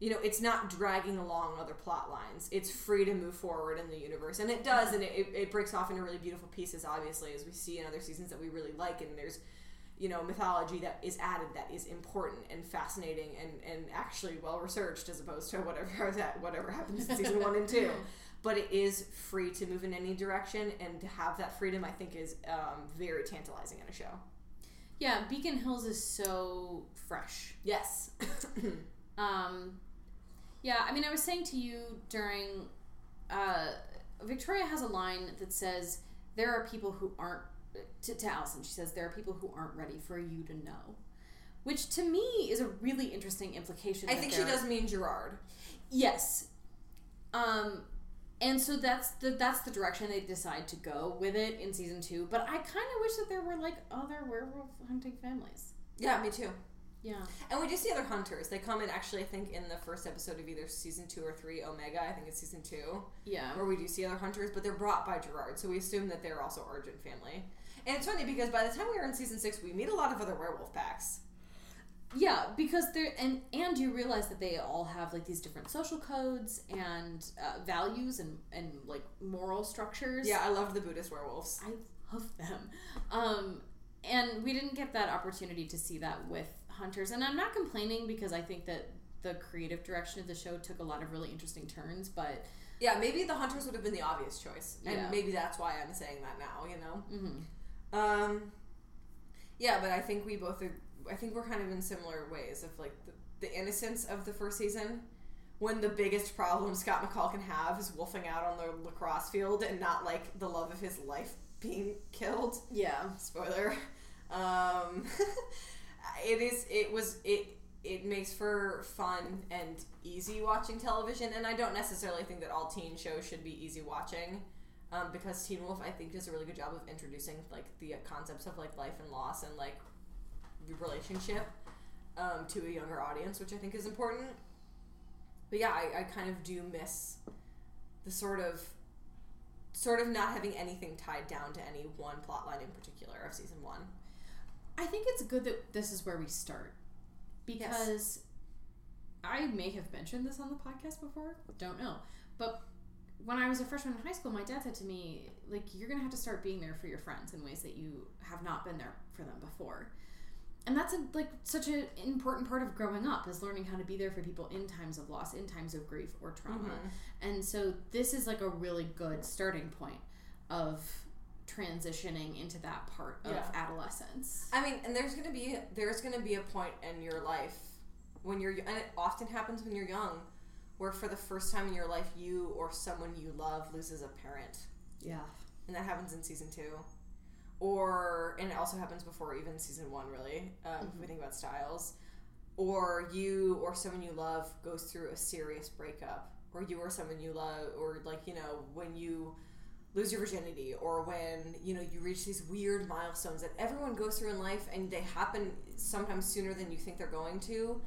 you know, it's not dragging along other plot lines. It's free to move forward in the universe. And it does, and it, it, breaks off into really beautiful pieces, obviously, as we see in other seasons that we really like. And there's, you know, mythology that is added that is important and fascinating and, and actually well researched as opposed to whatever that whatever happens in season one and two. But it is free to move in any direction, and to have that freedom, I think, is um, very tantalizing in a show.
Yeah, Beacon Hills is so fresh.
Yes.
Um, yeah, I mean, I was saying to you during uh, Victoria has a line that says there are people who aren't to, to Allison. She says there are people who aren't ready for you to know, which to me is a really interesting implication.
I
that
think she does mean Gerard.
Yes. Um, and so that's the that's the direction they decide to go with it in season two. But I kind of wish that there were like other werewolf hunting families.
Yeah, me too.
Yeah.
And we do see other hunters. They come in actually, I think, in the first episode of either season two or three, Omega. I think it's season two,
Yeah.
where we do see other hunters, but they're brought by Gerard, so we assume that they're also Argent family. And it's funny because by the time we were in season six, we meet a lot of other werewolf packs.
Yeah, because they're and and you realize that they all have like these different social codes and uh, values and and like moral structures.
Yeah, I love the Buddhist werewolves.
I love them. Um, and we didn't get that opportunity to see that with hunters, and I'm not complaining because I think that the creative direction of the show took a lot of really interesting turns, but
Yeah, maybe the hunters would have been the obvious choice, and
Yeah.
maybe that's why I'm saying that now. You know.
mhm.
Um, yeah, but I think we both are. I think we're kind of in similar ways of like the, the innocence of the first season. When the biggest problem Scott McCall can have is wolfing out on the lacrosse field and not like the love of his life being killed.
yeah,
Spoiler. Um, it is. It was. It. It makes for fun and easy watching television, and I don't necessarily think that all teen shows should be easy watching, um, because Teen Wolf I think does a really good job of introducing like the concepts of like life and loss and like relationship um, to a younger audience, which I think is important. But yeah, I, I kind of do miss the sort of sort of not having anything tied down to any one plot line in particular of season one.
I think it's good that this is where we start because I may have mentioned this on the podcast before, don't know. But when I was a freshman in high school, my dad said to me, like, you're going to have to start being there for your friends in ways that you have not been there for them before. And that's a, like such an important part of growing up is learning how to be there for people in times of loss, in times of grief or trauma. Mm-hmm. And so this is like a really good starting point of transitioning into that part of
Yeah.
adolescence.
I mean, and there's gonna be there's gonna be a point in your life when you're and it often happens when you're young, where for the first time in your life you or someone you love loses a parent,
Yeah.
and that happens in season two, or and it also happens before even season one really. Um, If we think about Stiles, or you or someone you love goes through a serious breakup, or you or someone you love, or like you know when you lose your virginity or when you know you reach these weird milestones that everyone goes through in life and they happen sometimes sooner than you think they're going to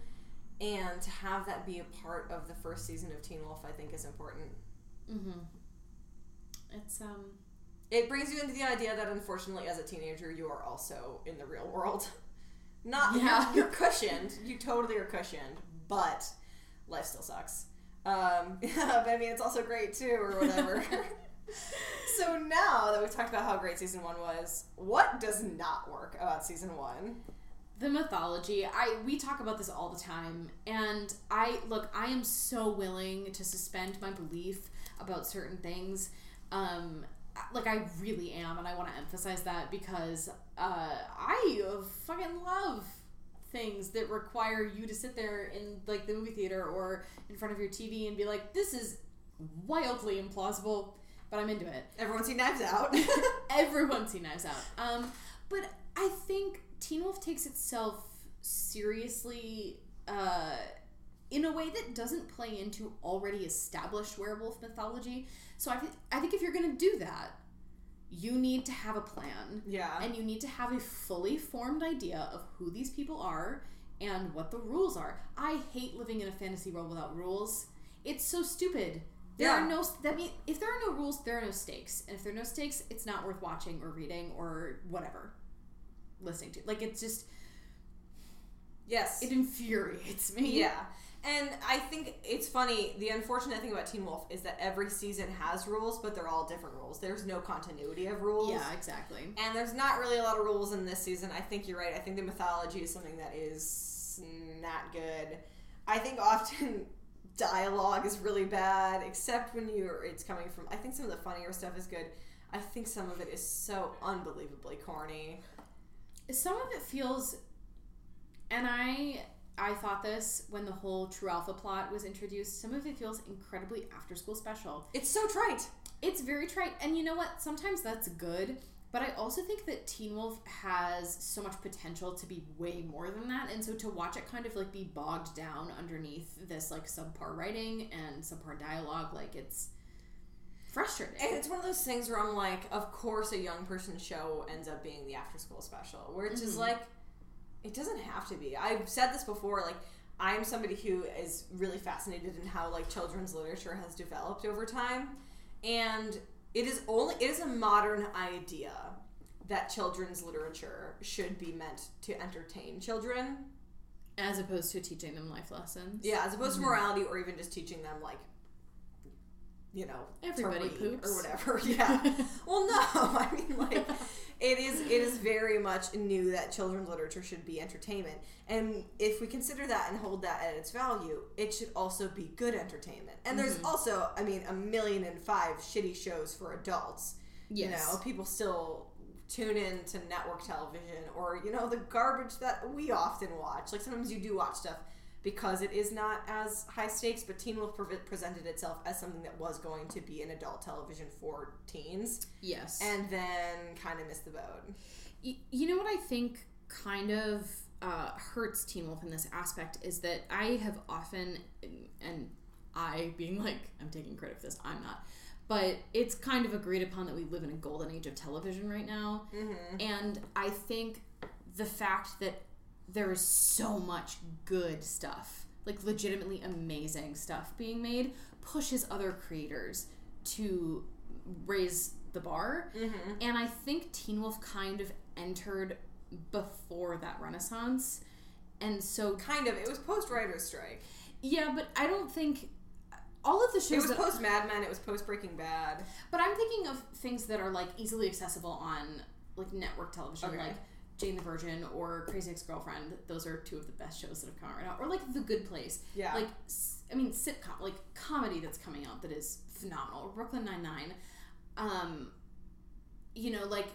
and to have that be a part of the first season of teen wolf i think is important
Mm-hmm. It's um
It brings you into the idea that unfortunately, as a teenager, you are also in the real world. Not
Yeah.
you're, you're cushioned. You totally are cushioned, but life still sucks. Um, but I mean, it's also great too, or whatever. so now that we've talked about how great season one was, what does not work about season one?
the mythology. I we talk about this all the time. And i look i am so willing to suspend my belief about certain things. Um like i really am and i want to emphasize that because uh i fucking love things that require you to sit there in like the movie theater or in front of your tv and be like this is wildly implausible but i'm into it
Everyone see Knives Out.
Everyone's seen Knives Out. Um, but I think Teen Wolf takes itself seriously uh, in a way that doesn't play into already established werewolf mythology. So I, thi- I think if you're going to do that, you need to have a plan.
yeah.
And you need to have a fully formed idea of who these people are and what the rules are. I hate living in a fantasy world without rules. It's so stupid. There
Yeah.
are no that mean if there are no rules, there are no stakes. And if there are no stakes, it's not worth watching or reading or whatever. Listening to. Like it's just
yes.
it infuriates me.
Yeah. And I think it's funny. The unfortunate thing about Teen Wolf is that every season has rules, but they're all different rules. There's no continuity of rules.
Yeah, exactly.
And there's not really a lot of rules in this season. I think you're right. I think the mythology is something that is not good. I think often dialogue is really bad, except when you're it's coming from. I think some of the funnier stuff is good. I think some of it is so unbelievably corny.
Some of it feels and I I thought this when the whole True Alpha plot was introduced. Some of it feels incredibly after school special.
It's so trite.
It's very trite. And you know what? Sometimes that's good. But I also think that Teen Wolf has so much potential to be way more than that. And so to watch it kind of like be bogged down underneath this like subpar writing and subpar dialogue, like it's frustrating.
And it's one of those things where I'm like, of course, a young person show ends up being the after school special, where it's just mm-hmm. like, it doesn't have to be. I've said this before, like, I'm somebody who is really fascinated in how like children's literature has developed over time, and it is only it is a modern idea that children's literature should be meant to entertain children,
As opposed to teaching them life lessons.
yeah, as opposed to mm-hmm. morality or even just teaching them like, you know,
Everybody poops.
or whatever. Yeah. well, no, I mean like it is. It is very much new that children's literature should be entertainment, and if we consider that and hold that at its value, it should also be good entertainment. And there's
Mm-hmm.
also, I mean, a million and five shitty shows for adults.
Yes.
You know, people still tune in to network television or you know the garbage that we often watch. Like sometimes you do watch stuff because it is not as high stakes, but Teen Wolf pre- presented itself as something that was going to be an adult television for teens,
Yes.
and then kind of missed the boat.
Y- you know what I think kind of uh, hurts Teen Wolf in this aspect is that I have often, and I being like, I'm taking credit for this, I'm not, but it's kind of agreed upon that we live in a golden age of television right now. And I think the fact that there is so much good stuff, like legitimately amazing stuff being made, pushes other creators to raise the bar. Mm-hmm. And I think Teen Wolf kind of entered before that renaissance. And so,
Kind of. It was post writer's strike.
yeah, but I don't think uh, all of the shows
It was
that
post Mad Men. It was post Breaking Bad.
But I'm thinking of things that are like easily accessible on like network television,
Okay.
like Jane the Virgin or Crazy Ex Girlfriend. Those are two of the best shows that have come out right now. Or like The Good Place.
Yeah.
Like I mean sitcom, like comedy that's coming out that is phenomenal. Brooklyn Nine Nine. Um, you know, like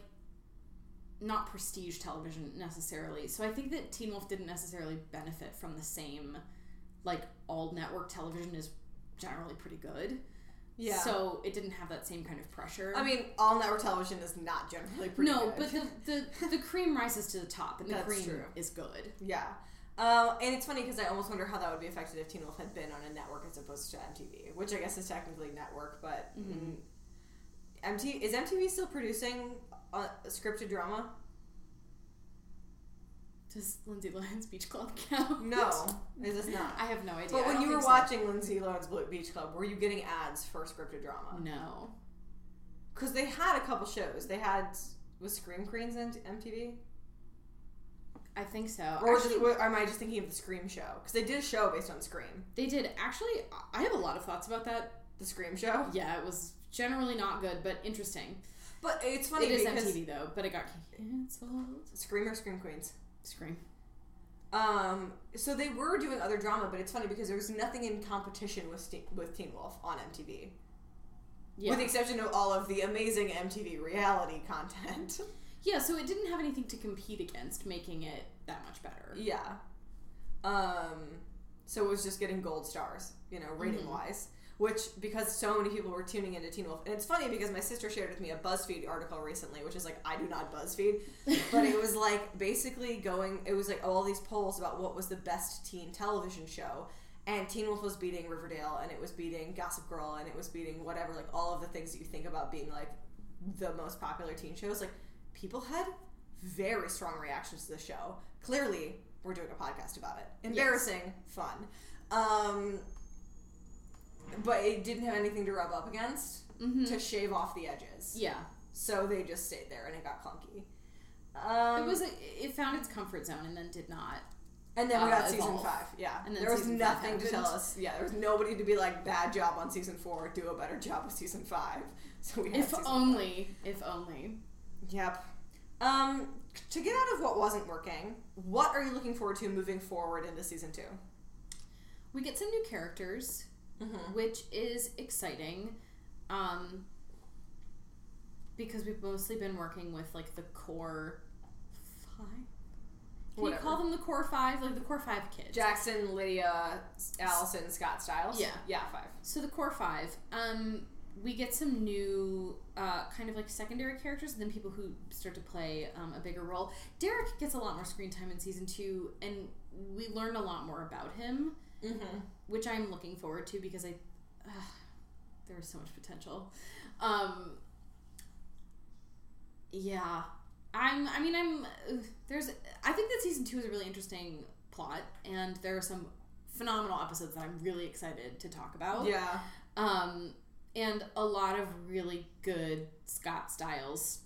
not prestige television necessarily. So I think that Teen Wolf didn't necessarily benefit from the same like all network television is generally pretty good.
Yeah.
So it didn't have that same kind of pressure.
I mean, all network television is not generally pretty
no,
good.
but the, the the cream rises to the top, and the
That's
cream
true.
is good.
Yeah. Uh, and it's funny because I almost wonder how that would be affected if Teen Wolf had been on a network as opposed to MTV, which I guess is technically network, but mm, MTV is MTV still producing a scripted drama?
Does Lindsay Lohan's Beach Club count?
No, it does not.
I have no idea.
But when you were
so.
watching Lindsay Lohan's Beach Club, were you getting ads for scripted drama?
no,
because they had a couple shows. They had was Scream Queens on MTV,
I think so.
or,
Actually,
just, or am I just thinking of the Scream show? Because they did a show based on Scream,
they did. Actually, I have a lot of thoughts about that.
the Scream show.
Yeah, it was generally not good, but interesting.
But it's funny
it is MTV though, but it got canceled.
Scream or Scream Queens.
Scream.
Um, so they were doing other drama, but it's funny because there was nothing in competition with Ste- with Teen Wolf on MTV,
Yeah.
with the exception of all of the amazing MTV reality content.
yeah, so it didn't have anything to compete against, making it that much better.
yeah. Um, so it was just getting gold stars, you know, rating wise. Which because so many people were tuning into Teen Wolf, and it's funny because my sister shared with me a BuzzFeed article recently, which is like I do not BuzzFeed, but it was like basically going. It was like all these polls about what was the best teen television show, and Teen Wolf was beating Riverdale, and it was beating Gossip Girl, and it was beating whatever, like all of the things that you think about being like the most popular teen shows. Like people had very strong reactions to the show. Clearly, we're doing a podcast about it. Embarrassing, fun. Um, but it didn't have anything to rub up against
Mhm.
to shave off the edges.
Yeah.
So they just stayed there, and it got clunky. Um,
It was a, it found its comfort zone and then did not.
And then we got
uh,
season
evolve.
five. Yeah.
And then
there was nothing to tell us. Yeah, there was nobody to be like, bad job on season four, do a better job with season five. So we had
If only, if only.
Yep. Um, to get out of what wasn't working, what are you looking forward to moving forward into season two?
We get some new characters,
Mm-hmm.
which is exciting. Um, because we've mostly been working with like the core five. Can
Whatever.
you call them the core five? Like the core five kids.
Jackson, Lydia, Allison, Scott Stiles.
Yeah.
Yeah, five.
So the core five. Um, we get some new uh, kind of like secondary characters, and then people who start to play um, a bigger role. Derek gets a lot more screen time in season two, and we learn a lot more about him,
Mm-hmm.
Which I'm looking forward to because I uh, there's so much potential. Um, yeah, I'm. I mean, I'm. There's. I think that season two is a really interesting plot, and there are some phenomenal episodes that I'm really excited to talk about.
Yeah.
Um, and a lot of really good Scott Stiles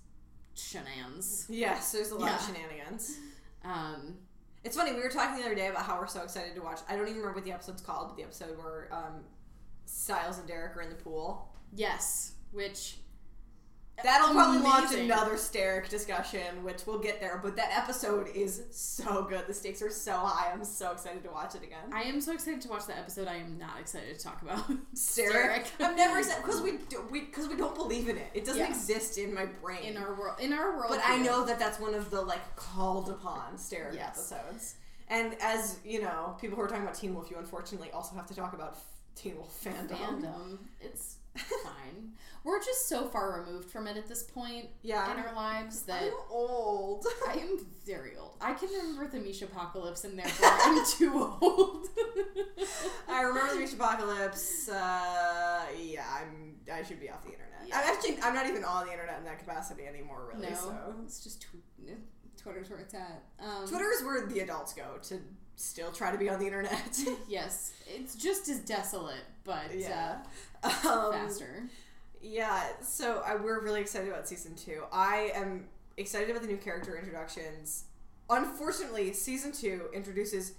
shenanigans.
Yes, there's a lot of shenanigans.
Um,
It's funny, we were talking the other day about how we're so excited to watch. I don't even remember what the episode's called, but the episode where um, Stiles and Derek are in the pool.
yes, which
That'll probably launch another Sterek discussion, which we'll get there. But that episode is so good. The stakes are so high. I'm so excited to watch it again.
I am so excited to watch that episode. I am not excited to talk about
Sterek. I'm never excited because we do, we because we don't believe in it. It doesn't
Yeah.
exist in my brain.
in our world. In our world,
but I know that that's one of the like called upon Sterek
Yes.
episodes. And as you know, people who are talking about Teen Wolf, you unfortunately also have to talk about Teen Wolf fandom.
fandom. It's fine. We're just so far removed from it at this point
Yeah.
in our lives that
I'm old.
I am very old. I can remember the Misha apocalypse, and therefore I'm too old.
I remember the Reach Apocalypse. Uh, yeah, I'm. I should be off the internet.
Yeah.
I'm actually. I'm not even on the internet in that capacity anymore. Really.
no,
So
it's just tw- Twitter's where it's at. Um,
Twitter is where the adults go to still try to be on the internet.
Yes, it's just as desolate, but
yeah.
uh,
Um,
faster.
Yeah. So I, we're really excited about season two. I am excited about the new character introductions. Unfortunately, season two introduces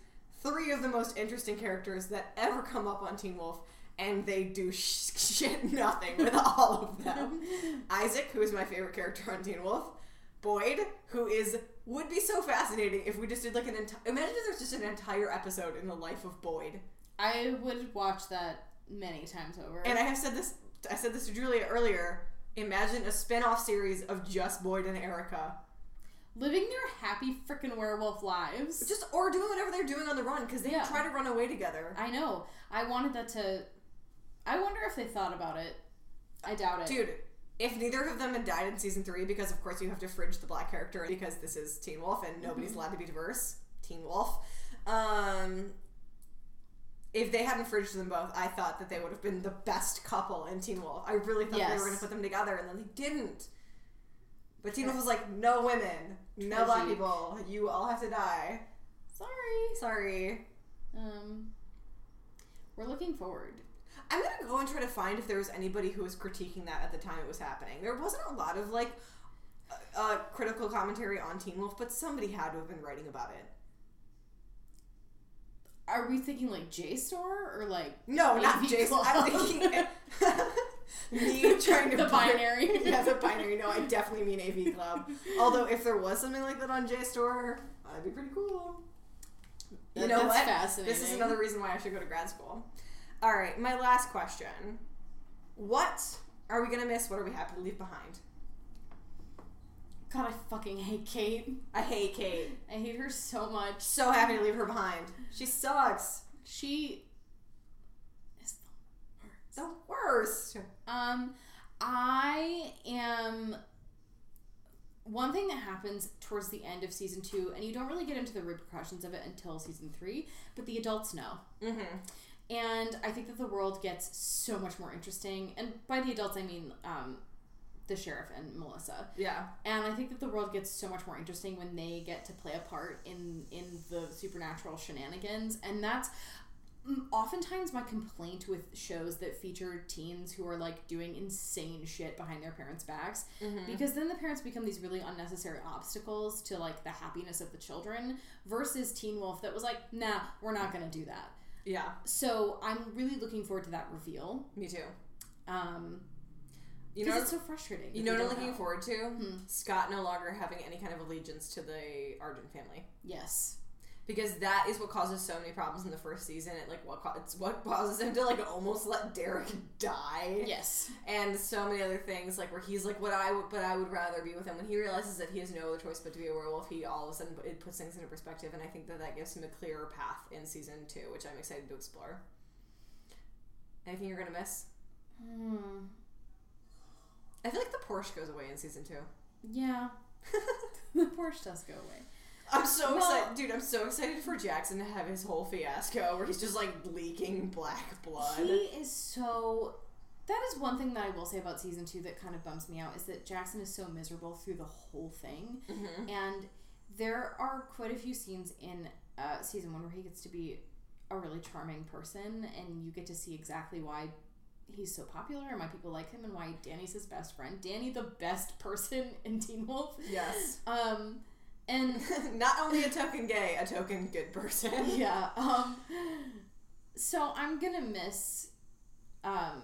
three of the most interesting characters that ever come up on Teen Wolf, and they do sh- shit nothing with all of them. Isaac, who is my favorite character on Teen Wolf. Boyd, who is would be so fascinating if we just did like an entire. Imagine if there's just an entire episode in the life of Boyd.
I would watch that many times over.
And I have said this. I said this to Julia earlier. Imagine a spin-off series of just Boyd and Erica,
living their happy freaking werewolf lives.
just or doing whatever they're doing on the run because they
Yeah.
try to run away together.
I know. I wanted that to. I wonder if they thought about it. I doubt it.
Dude, if neither of them had died in season three, because of course you have to fridge the black character because this is Teen Wolf and nobody's allowed to be diverse. Teen Wolf. Um, if they hadn't fridged them both, I thought that they would have been the best couple in Teen Wolf. I really thought they were going to put them together, and then they didn't. But Teen Wolf was like, no women, no black people, you all have to die.
Sorry.
Sorry.
Um, we're looking forward.
I'm gonna go and try to find if there was anybody who was critiquing that at the time it was happening. There wasn't a lot of like uh, uh, critical commentary on Teen Wolf, but somebody had to have been writing about it.
Are we thinking like JSTOR or like
No, not Jason. I'm thinking me trying to
The
put-
binary.
yeah, the binary. No, I definitely mean AV Club. Although if there was something like that on JSTOR, that'd be pretty cool. You
That-
know
that's
what?
fascinating.
This is another reason why I should go to grad school. All right, my last question: What are we gonna miss? What are we happy to leave behind?
God, I fucking hate Kate.
I hate Kate.
I hate her so much.
So happy to leave her behind. She sucks.
She is the
The worst.
Um, I am. One thing that happens towards the end of season two, and you don't really get into the repercussions of it until season three, but the adults know.
Mm-hmm.
And I think that the world gets so much more interesting. And by the adults, I mean um, the sheriff and Melissa.
Yeah.
And I think that the world gets so much more interesting when they get to play a part in in the supernatural shenanigans, and that's mm, oftentimes my complaint with shows that feature teens who are like doing insane shit behind their parents' backs because then the parents become these really unnecessary obstacles to like the happiness of the children versus Teen Wolf that was like, nah, we're not gonna do that.
Yeah.
So I'm really looking forward to that reveal.
Me too.
Um,
You know.
it's so frustrating.
You know what I'm looking
know.
forward to?
Hmm.
Scott no longer having any kind of allegiance to the Argent family.
Yes.
Because that is what causes so many problems in the first season. It like what it's what causes him to like almost let Derek die.
Yes.
And so many other things like where he's like, "What I would, but I would rather be with him." When he realizes that he has no other choice but to be a werewolf, he all of a sudden it puts things into perspective, and I think that that gives him a clearer path in season two, which I'm excited to explore. Anything you're gonna miss?
Hmm.
I feel like the Porsche goes away in season two.
Yeah. the Porsche does go away.
I'm so
Well-
excited, dude. I'm so excited for Jackson to have his whole fiasco where he's just like leaking black blood.
He is so. That is one thing that I will say about season two that kind of bums me out is that Jackson is so miserable through the whole thing,
Mhm.
and there are quite a few scenes in uh, season one where he gets to be a really charming person, and you get to see exactly why he's so popular and why people like him and why Danny's his best friend. Danny, the best person in Teen Wolf.
Yes.
Um, and
Not only a token gay, a token good person.
yeah. Um, so I'm gonna miss um,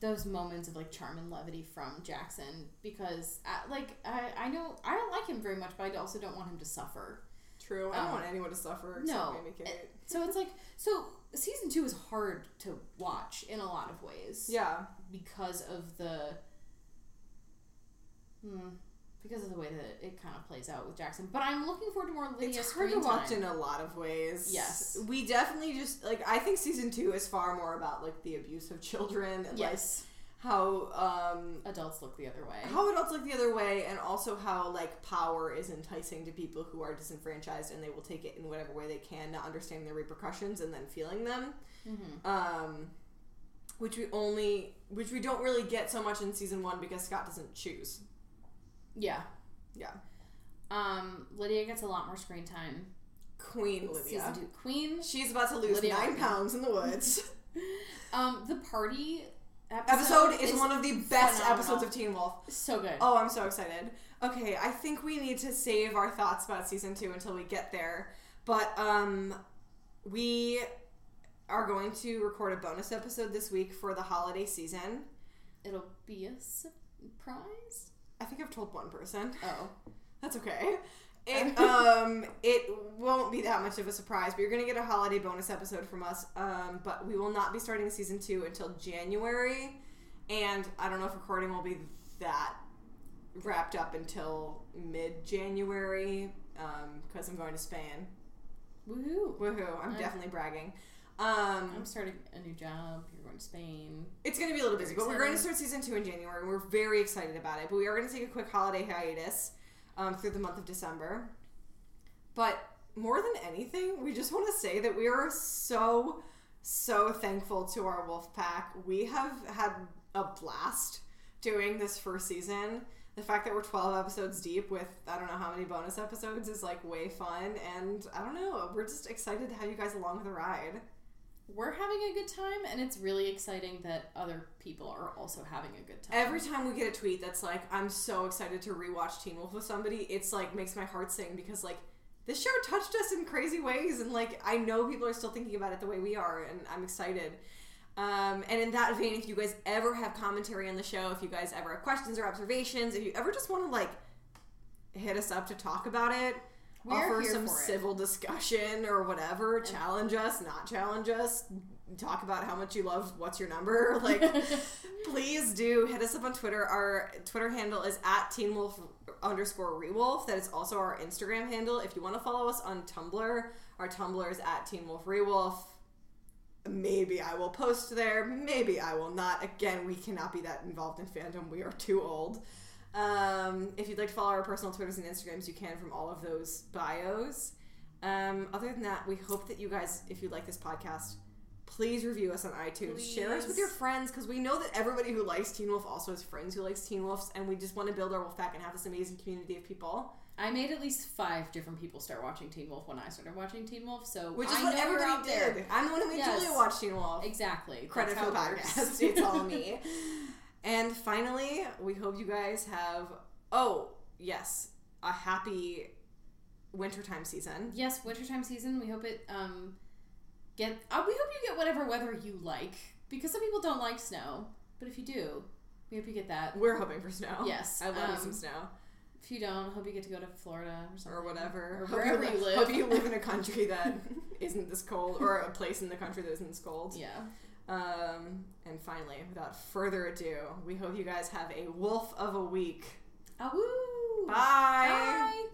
those moments of like charm and levity from Jackson because, uh, like, I, I know I don't like him very much, but I also don't want him to suffer.
True. I don't
Um,
want anyone to suffer.
no. So it's like so season two is hard to watch in a lot of ways.
Yeah.
Because of the. Hmm. Because of the way that it kind of plays out with Jackson, but I'm looking forward to more Lydia
It's hard to watch
time.
in a lot of ways.
Yes.
We definitely just like I think season two is far more about like the abuse of children and
Yes,
like how um
adults look the other way.
how adults look the other way and also how like power is enticing to people who are disenfranchised and they will take it in whatever way they can not understanding the repercussions and then feeling them
hmm
um which we only which we don't really get so much in season one because scott doesn't choose
Yeah.
yeah
Um, Lydia gets a lot more screen time.
queen lydia
Season two, Queen.
she's about to lose
Lydia
nine pounds in the woods
Um, the party episode,
episode is, one of the best
phenomenal.
episodes of teen wolf
so good.
Oh, I'm so excited. Okay, I think we need to save our thoughts about season two until we get there. But um we are going to record a bonus episode this week for the holiday season.
It'll be a surprise.
I think I've told one person.
Oh,
That's okay. It um it won't be that much of a surprise, but you're gonna get a holiday bonus episode from us. Um, but we will not be starting season two until January, and I don't know if recording will be that wrapped up until mid January. Um, because I'm going to Spain.
woohoo!
Woohoo! I'm definitely bragging. Um,
I'm starting a new job. You're going to Spain.
It's going to be a little busy, but we're going to start season two in January, and we're very excited about it. But we are going to take a quick holiday hiatus um, through the month of December. But more than anything, we just want to say that we are so, so thankful to our wolf pack. We have had a blast doing this first season. The fact that we're 12 episodes deep with I don't know how many bonus episodes is like way fun. And I don't know, we're just excited to have you guys along for the ride.
We're having a good time, and it's really exciting that other people are also having a good time.
Every time we get a tweet that's like, "I'm so excited to rewatch Teen Wolf with somebody," it's like makes my heart sing because like this show touched us in crazy ways, and like I know people are still thinking about it the way we are, and I'm excited. Um, and in that vein, if you guys ever have commentary on the show, if you guys ever have questions or observations, if you ever just want to like hit us up to talk about it,
We're
offer some civil discussion or whatever, challenge us, not challenge us, talk about how much you love what's your number, like please do hit us up on Twitter. Our Twitter handle is at Teen Wolf underscore Rewolf. That is also our Instagram handle. If you want to follow us on Tumblr, our Tumblr is at Teen Wolf Rewolf. Maybe I will post there. Maybe I will not. Again, we cannot be that involved in fandom. We are too old. Um, if you'd like to follow our personal Twitters and Instagrams, you can from all of those bios. Um, other than that, we hope that you guys, if you like this podcast, please review us on iTunes. Share us with your friends because we know that everybody who likes Teen Wolf also has friends who likes Teen Wolves, and we just want to build our wolf pack and have this amazing community of people.
I made at least five different people start watching Teen Wolf when I started watching Teen Wolf, so
Which is
I
what everybody did.
there.
I'm the one who made
Yes.
Julia watch Teen Wolf.
Exactly.
Credit
That's
for the podcast. it's all me. And finally, we hope you guys have. Oh yes, a happy wintertime season.
yes, wintertime season. We hope it um get. Uh, we hope you get whatever weather you like because some people don't like snow, but if you do, we hope you get that.
We're hoping for snow.
Yes,
I love
um,
some snow
If you don't, hope you get to go to Florida or something
or whatever.
or wherever you live.
Hope you live in a country that isn't this cold, or a place in the country that isn't this cold.
Yeah.
Um, and finally, without further ado, we hope you guys have a wolf of a week.
Ah, Bye. Bye.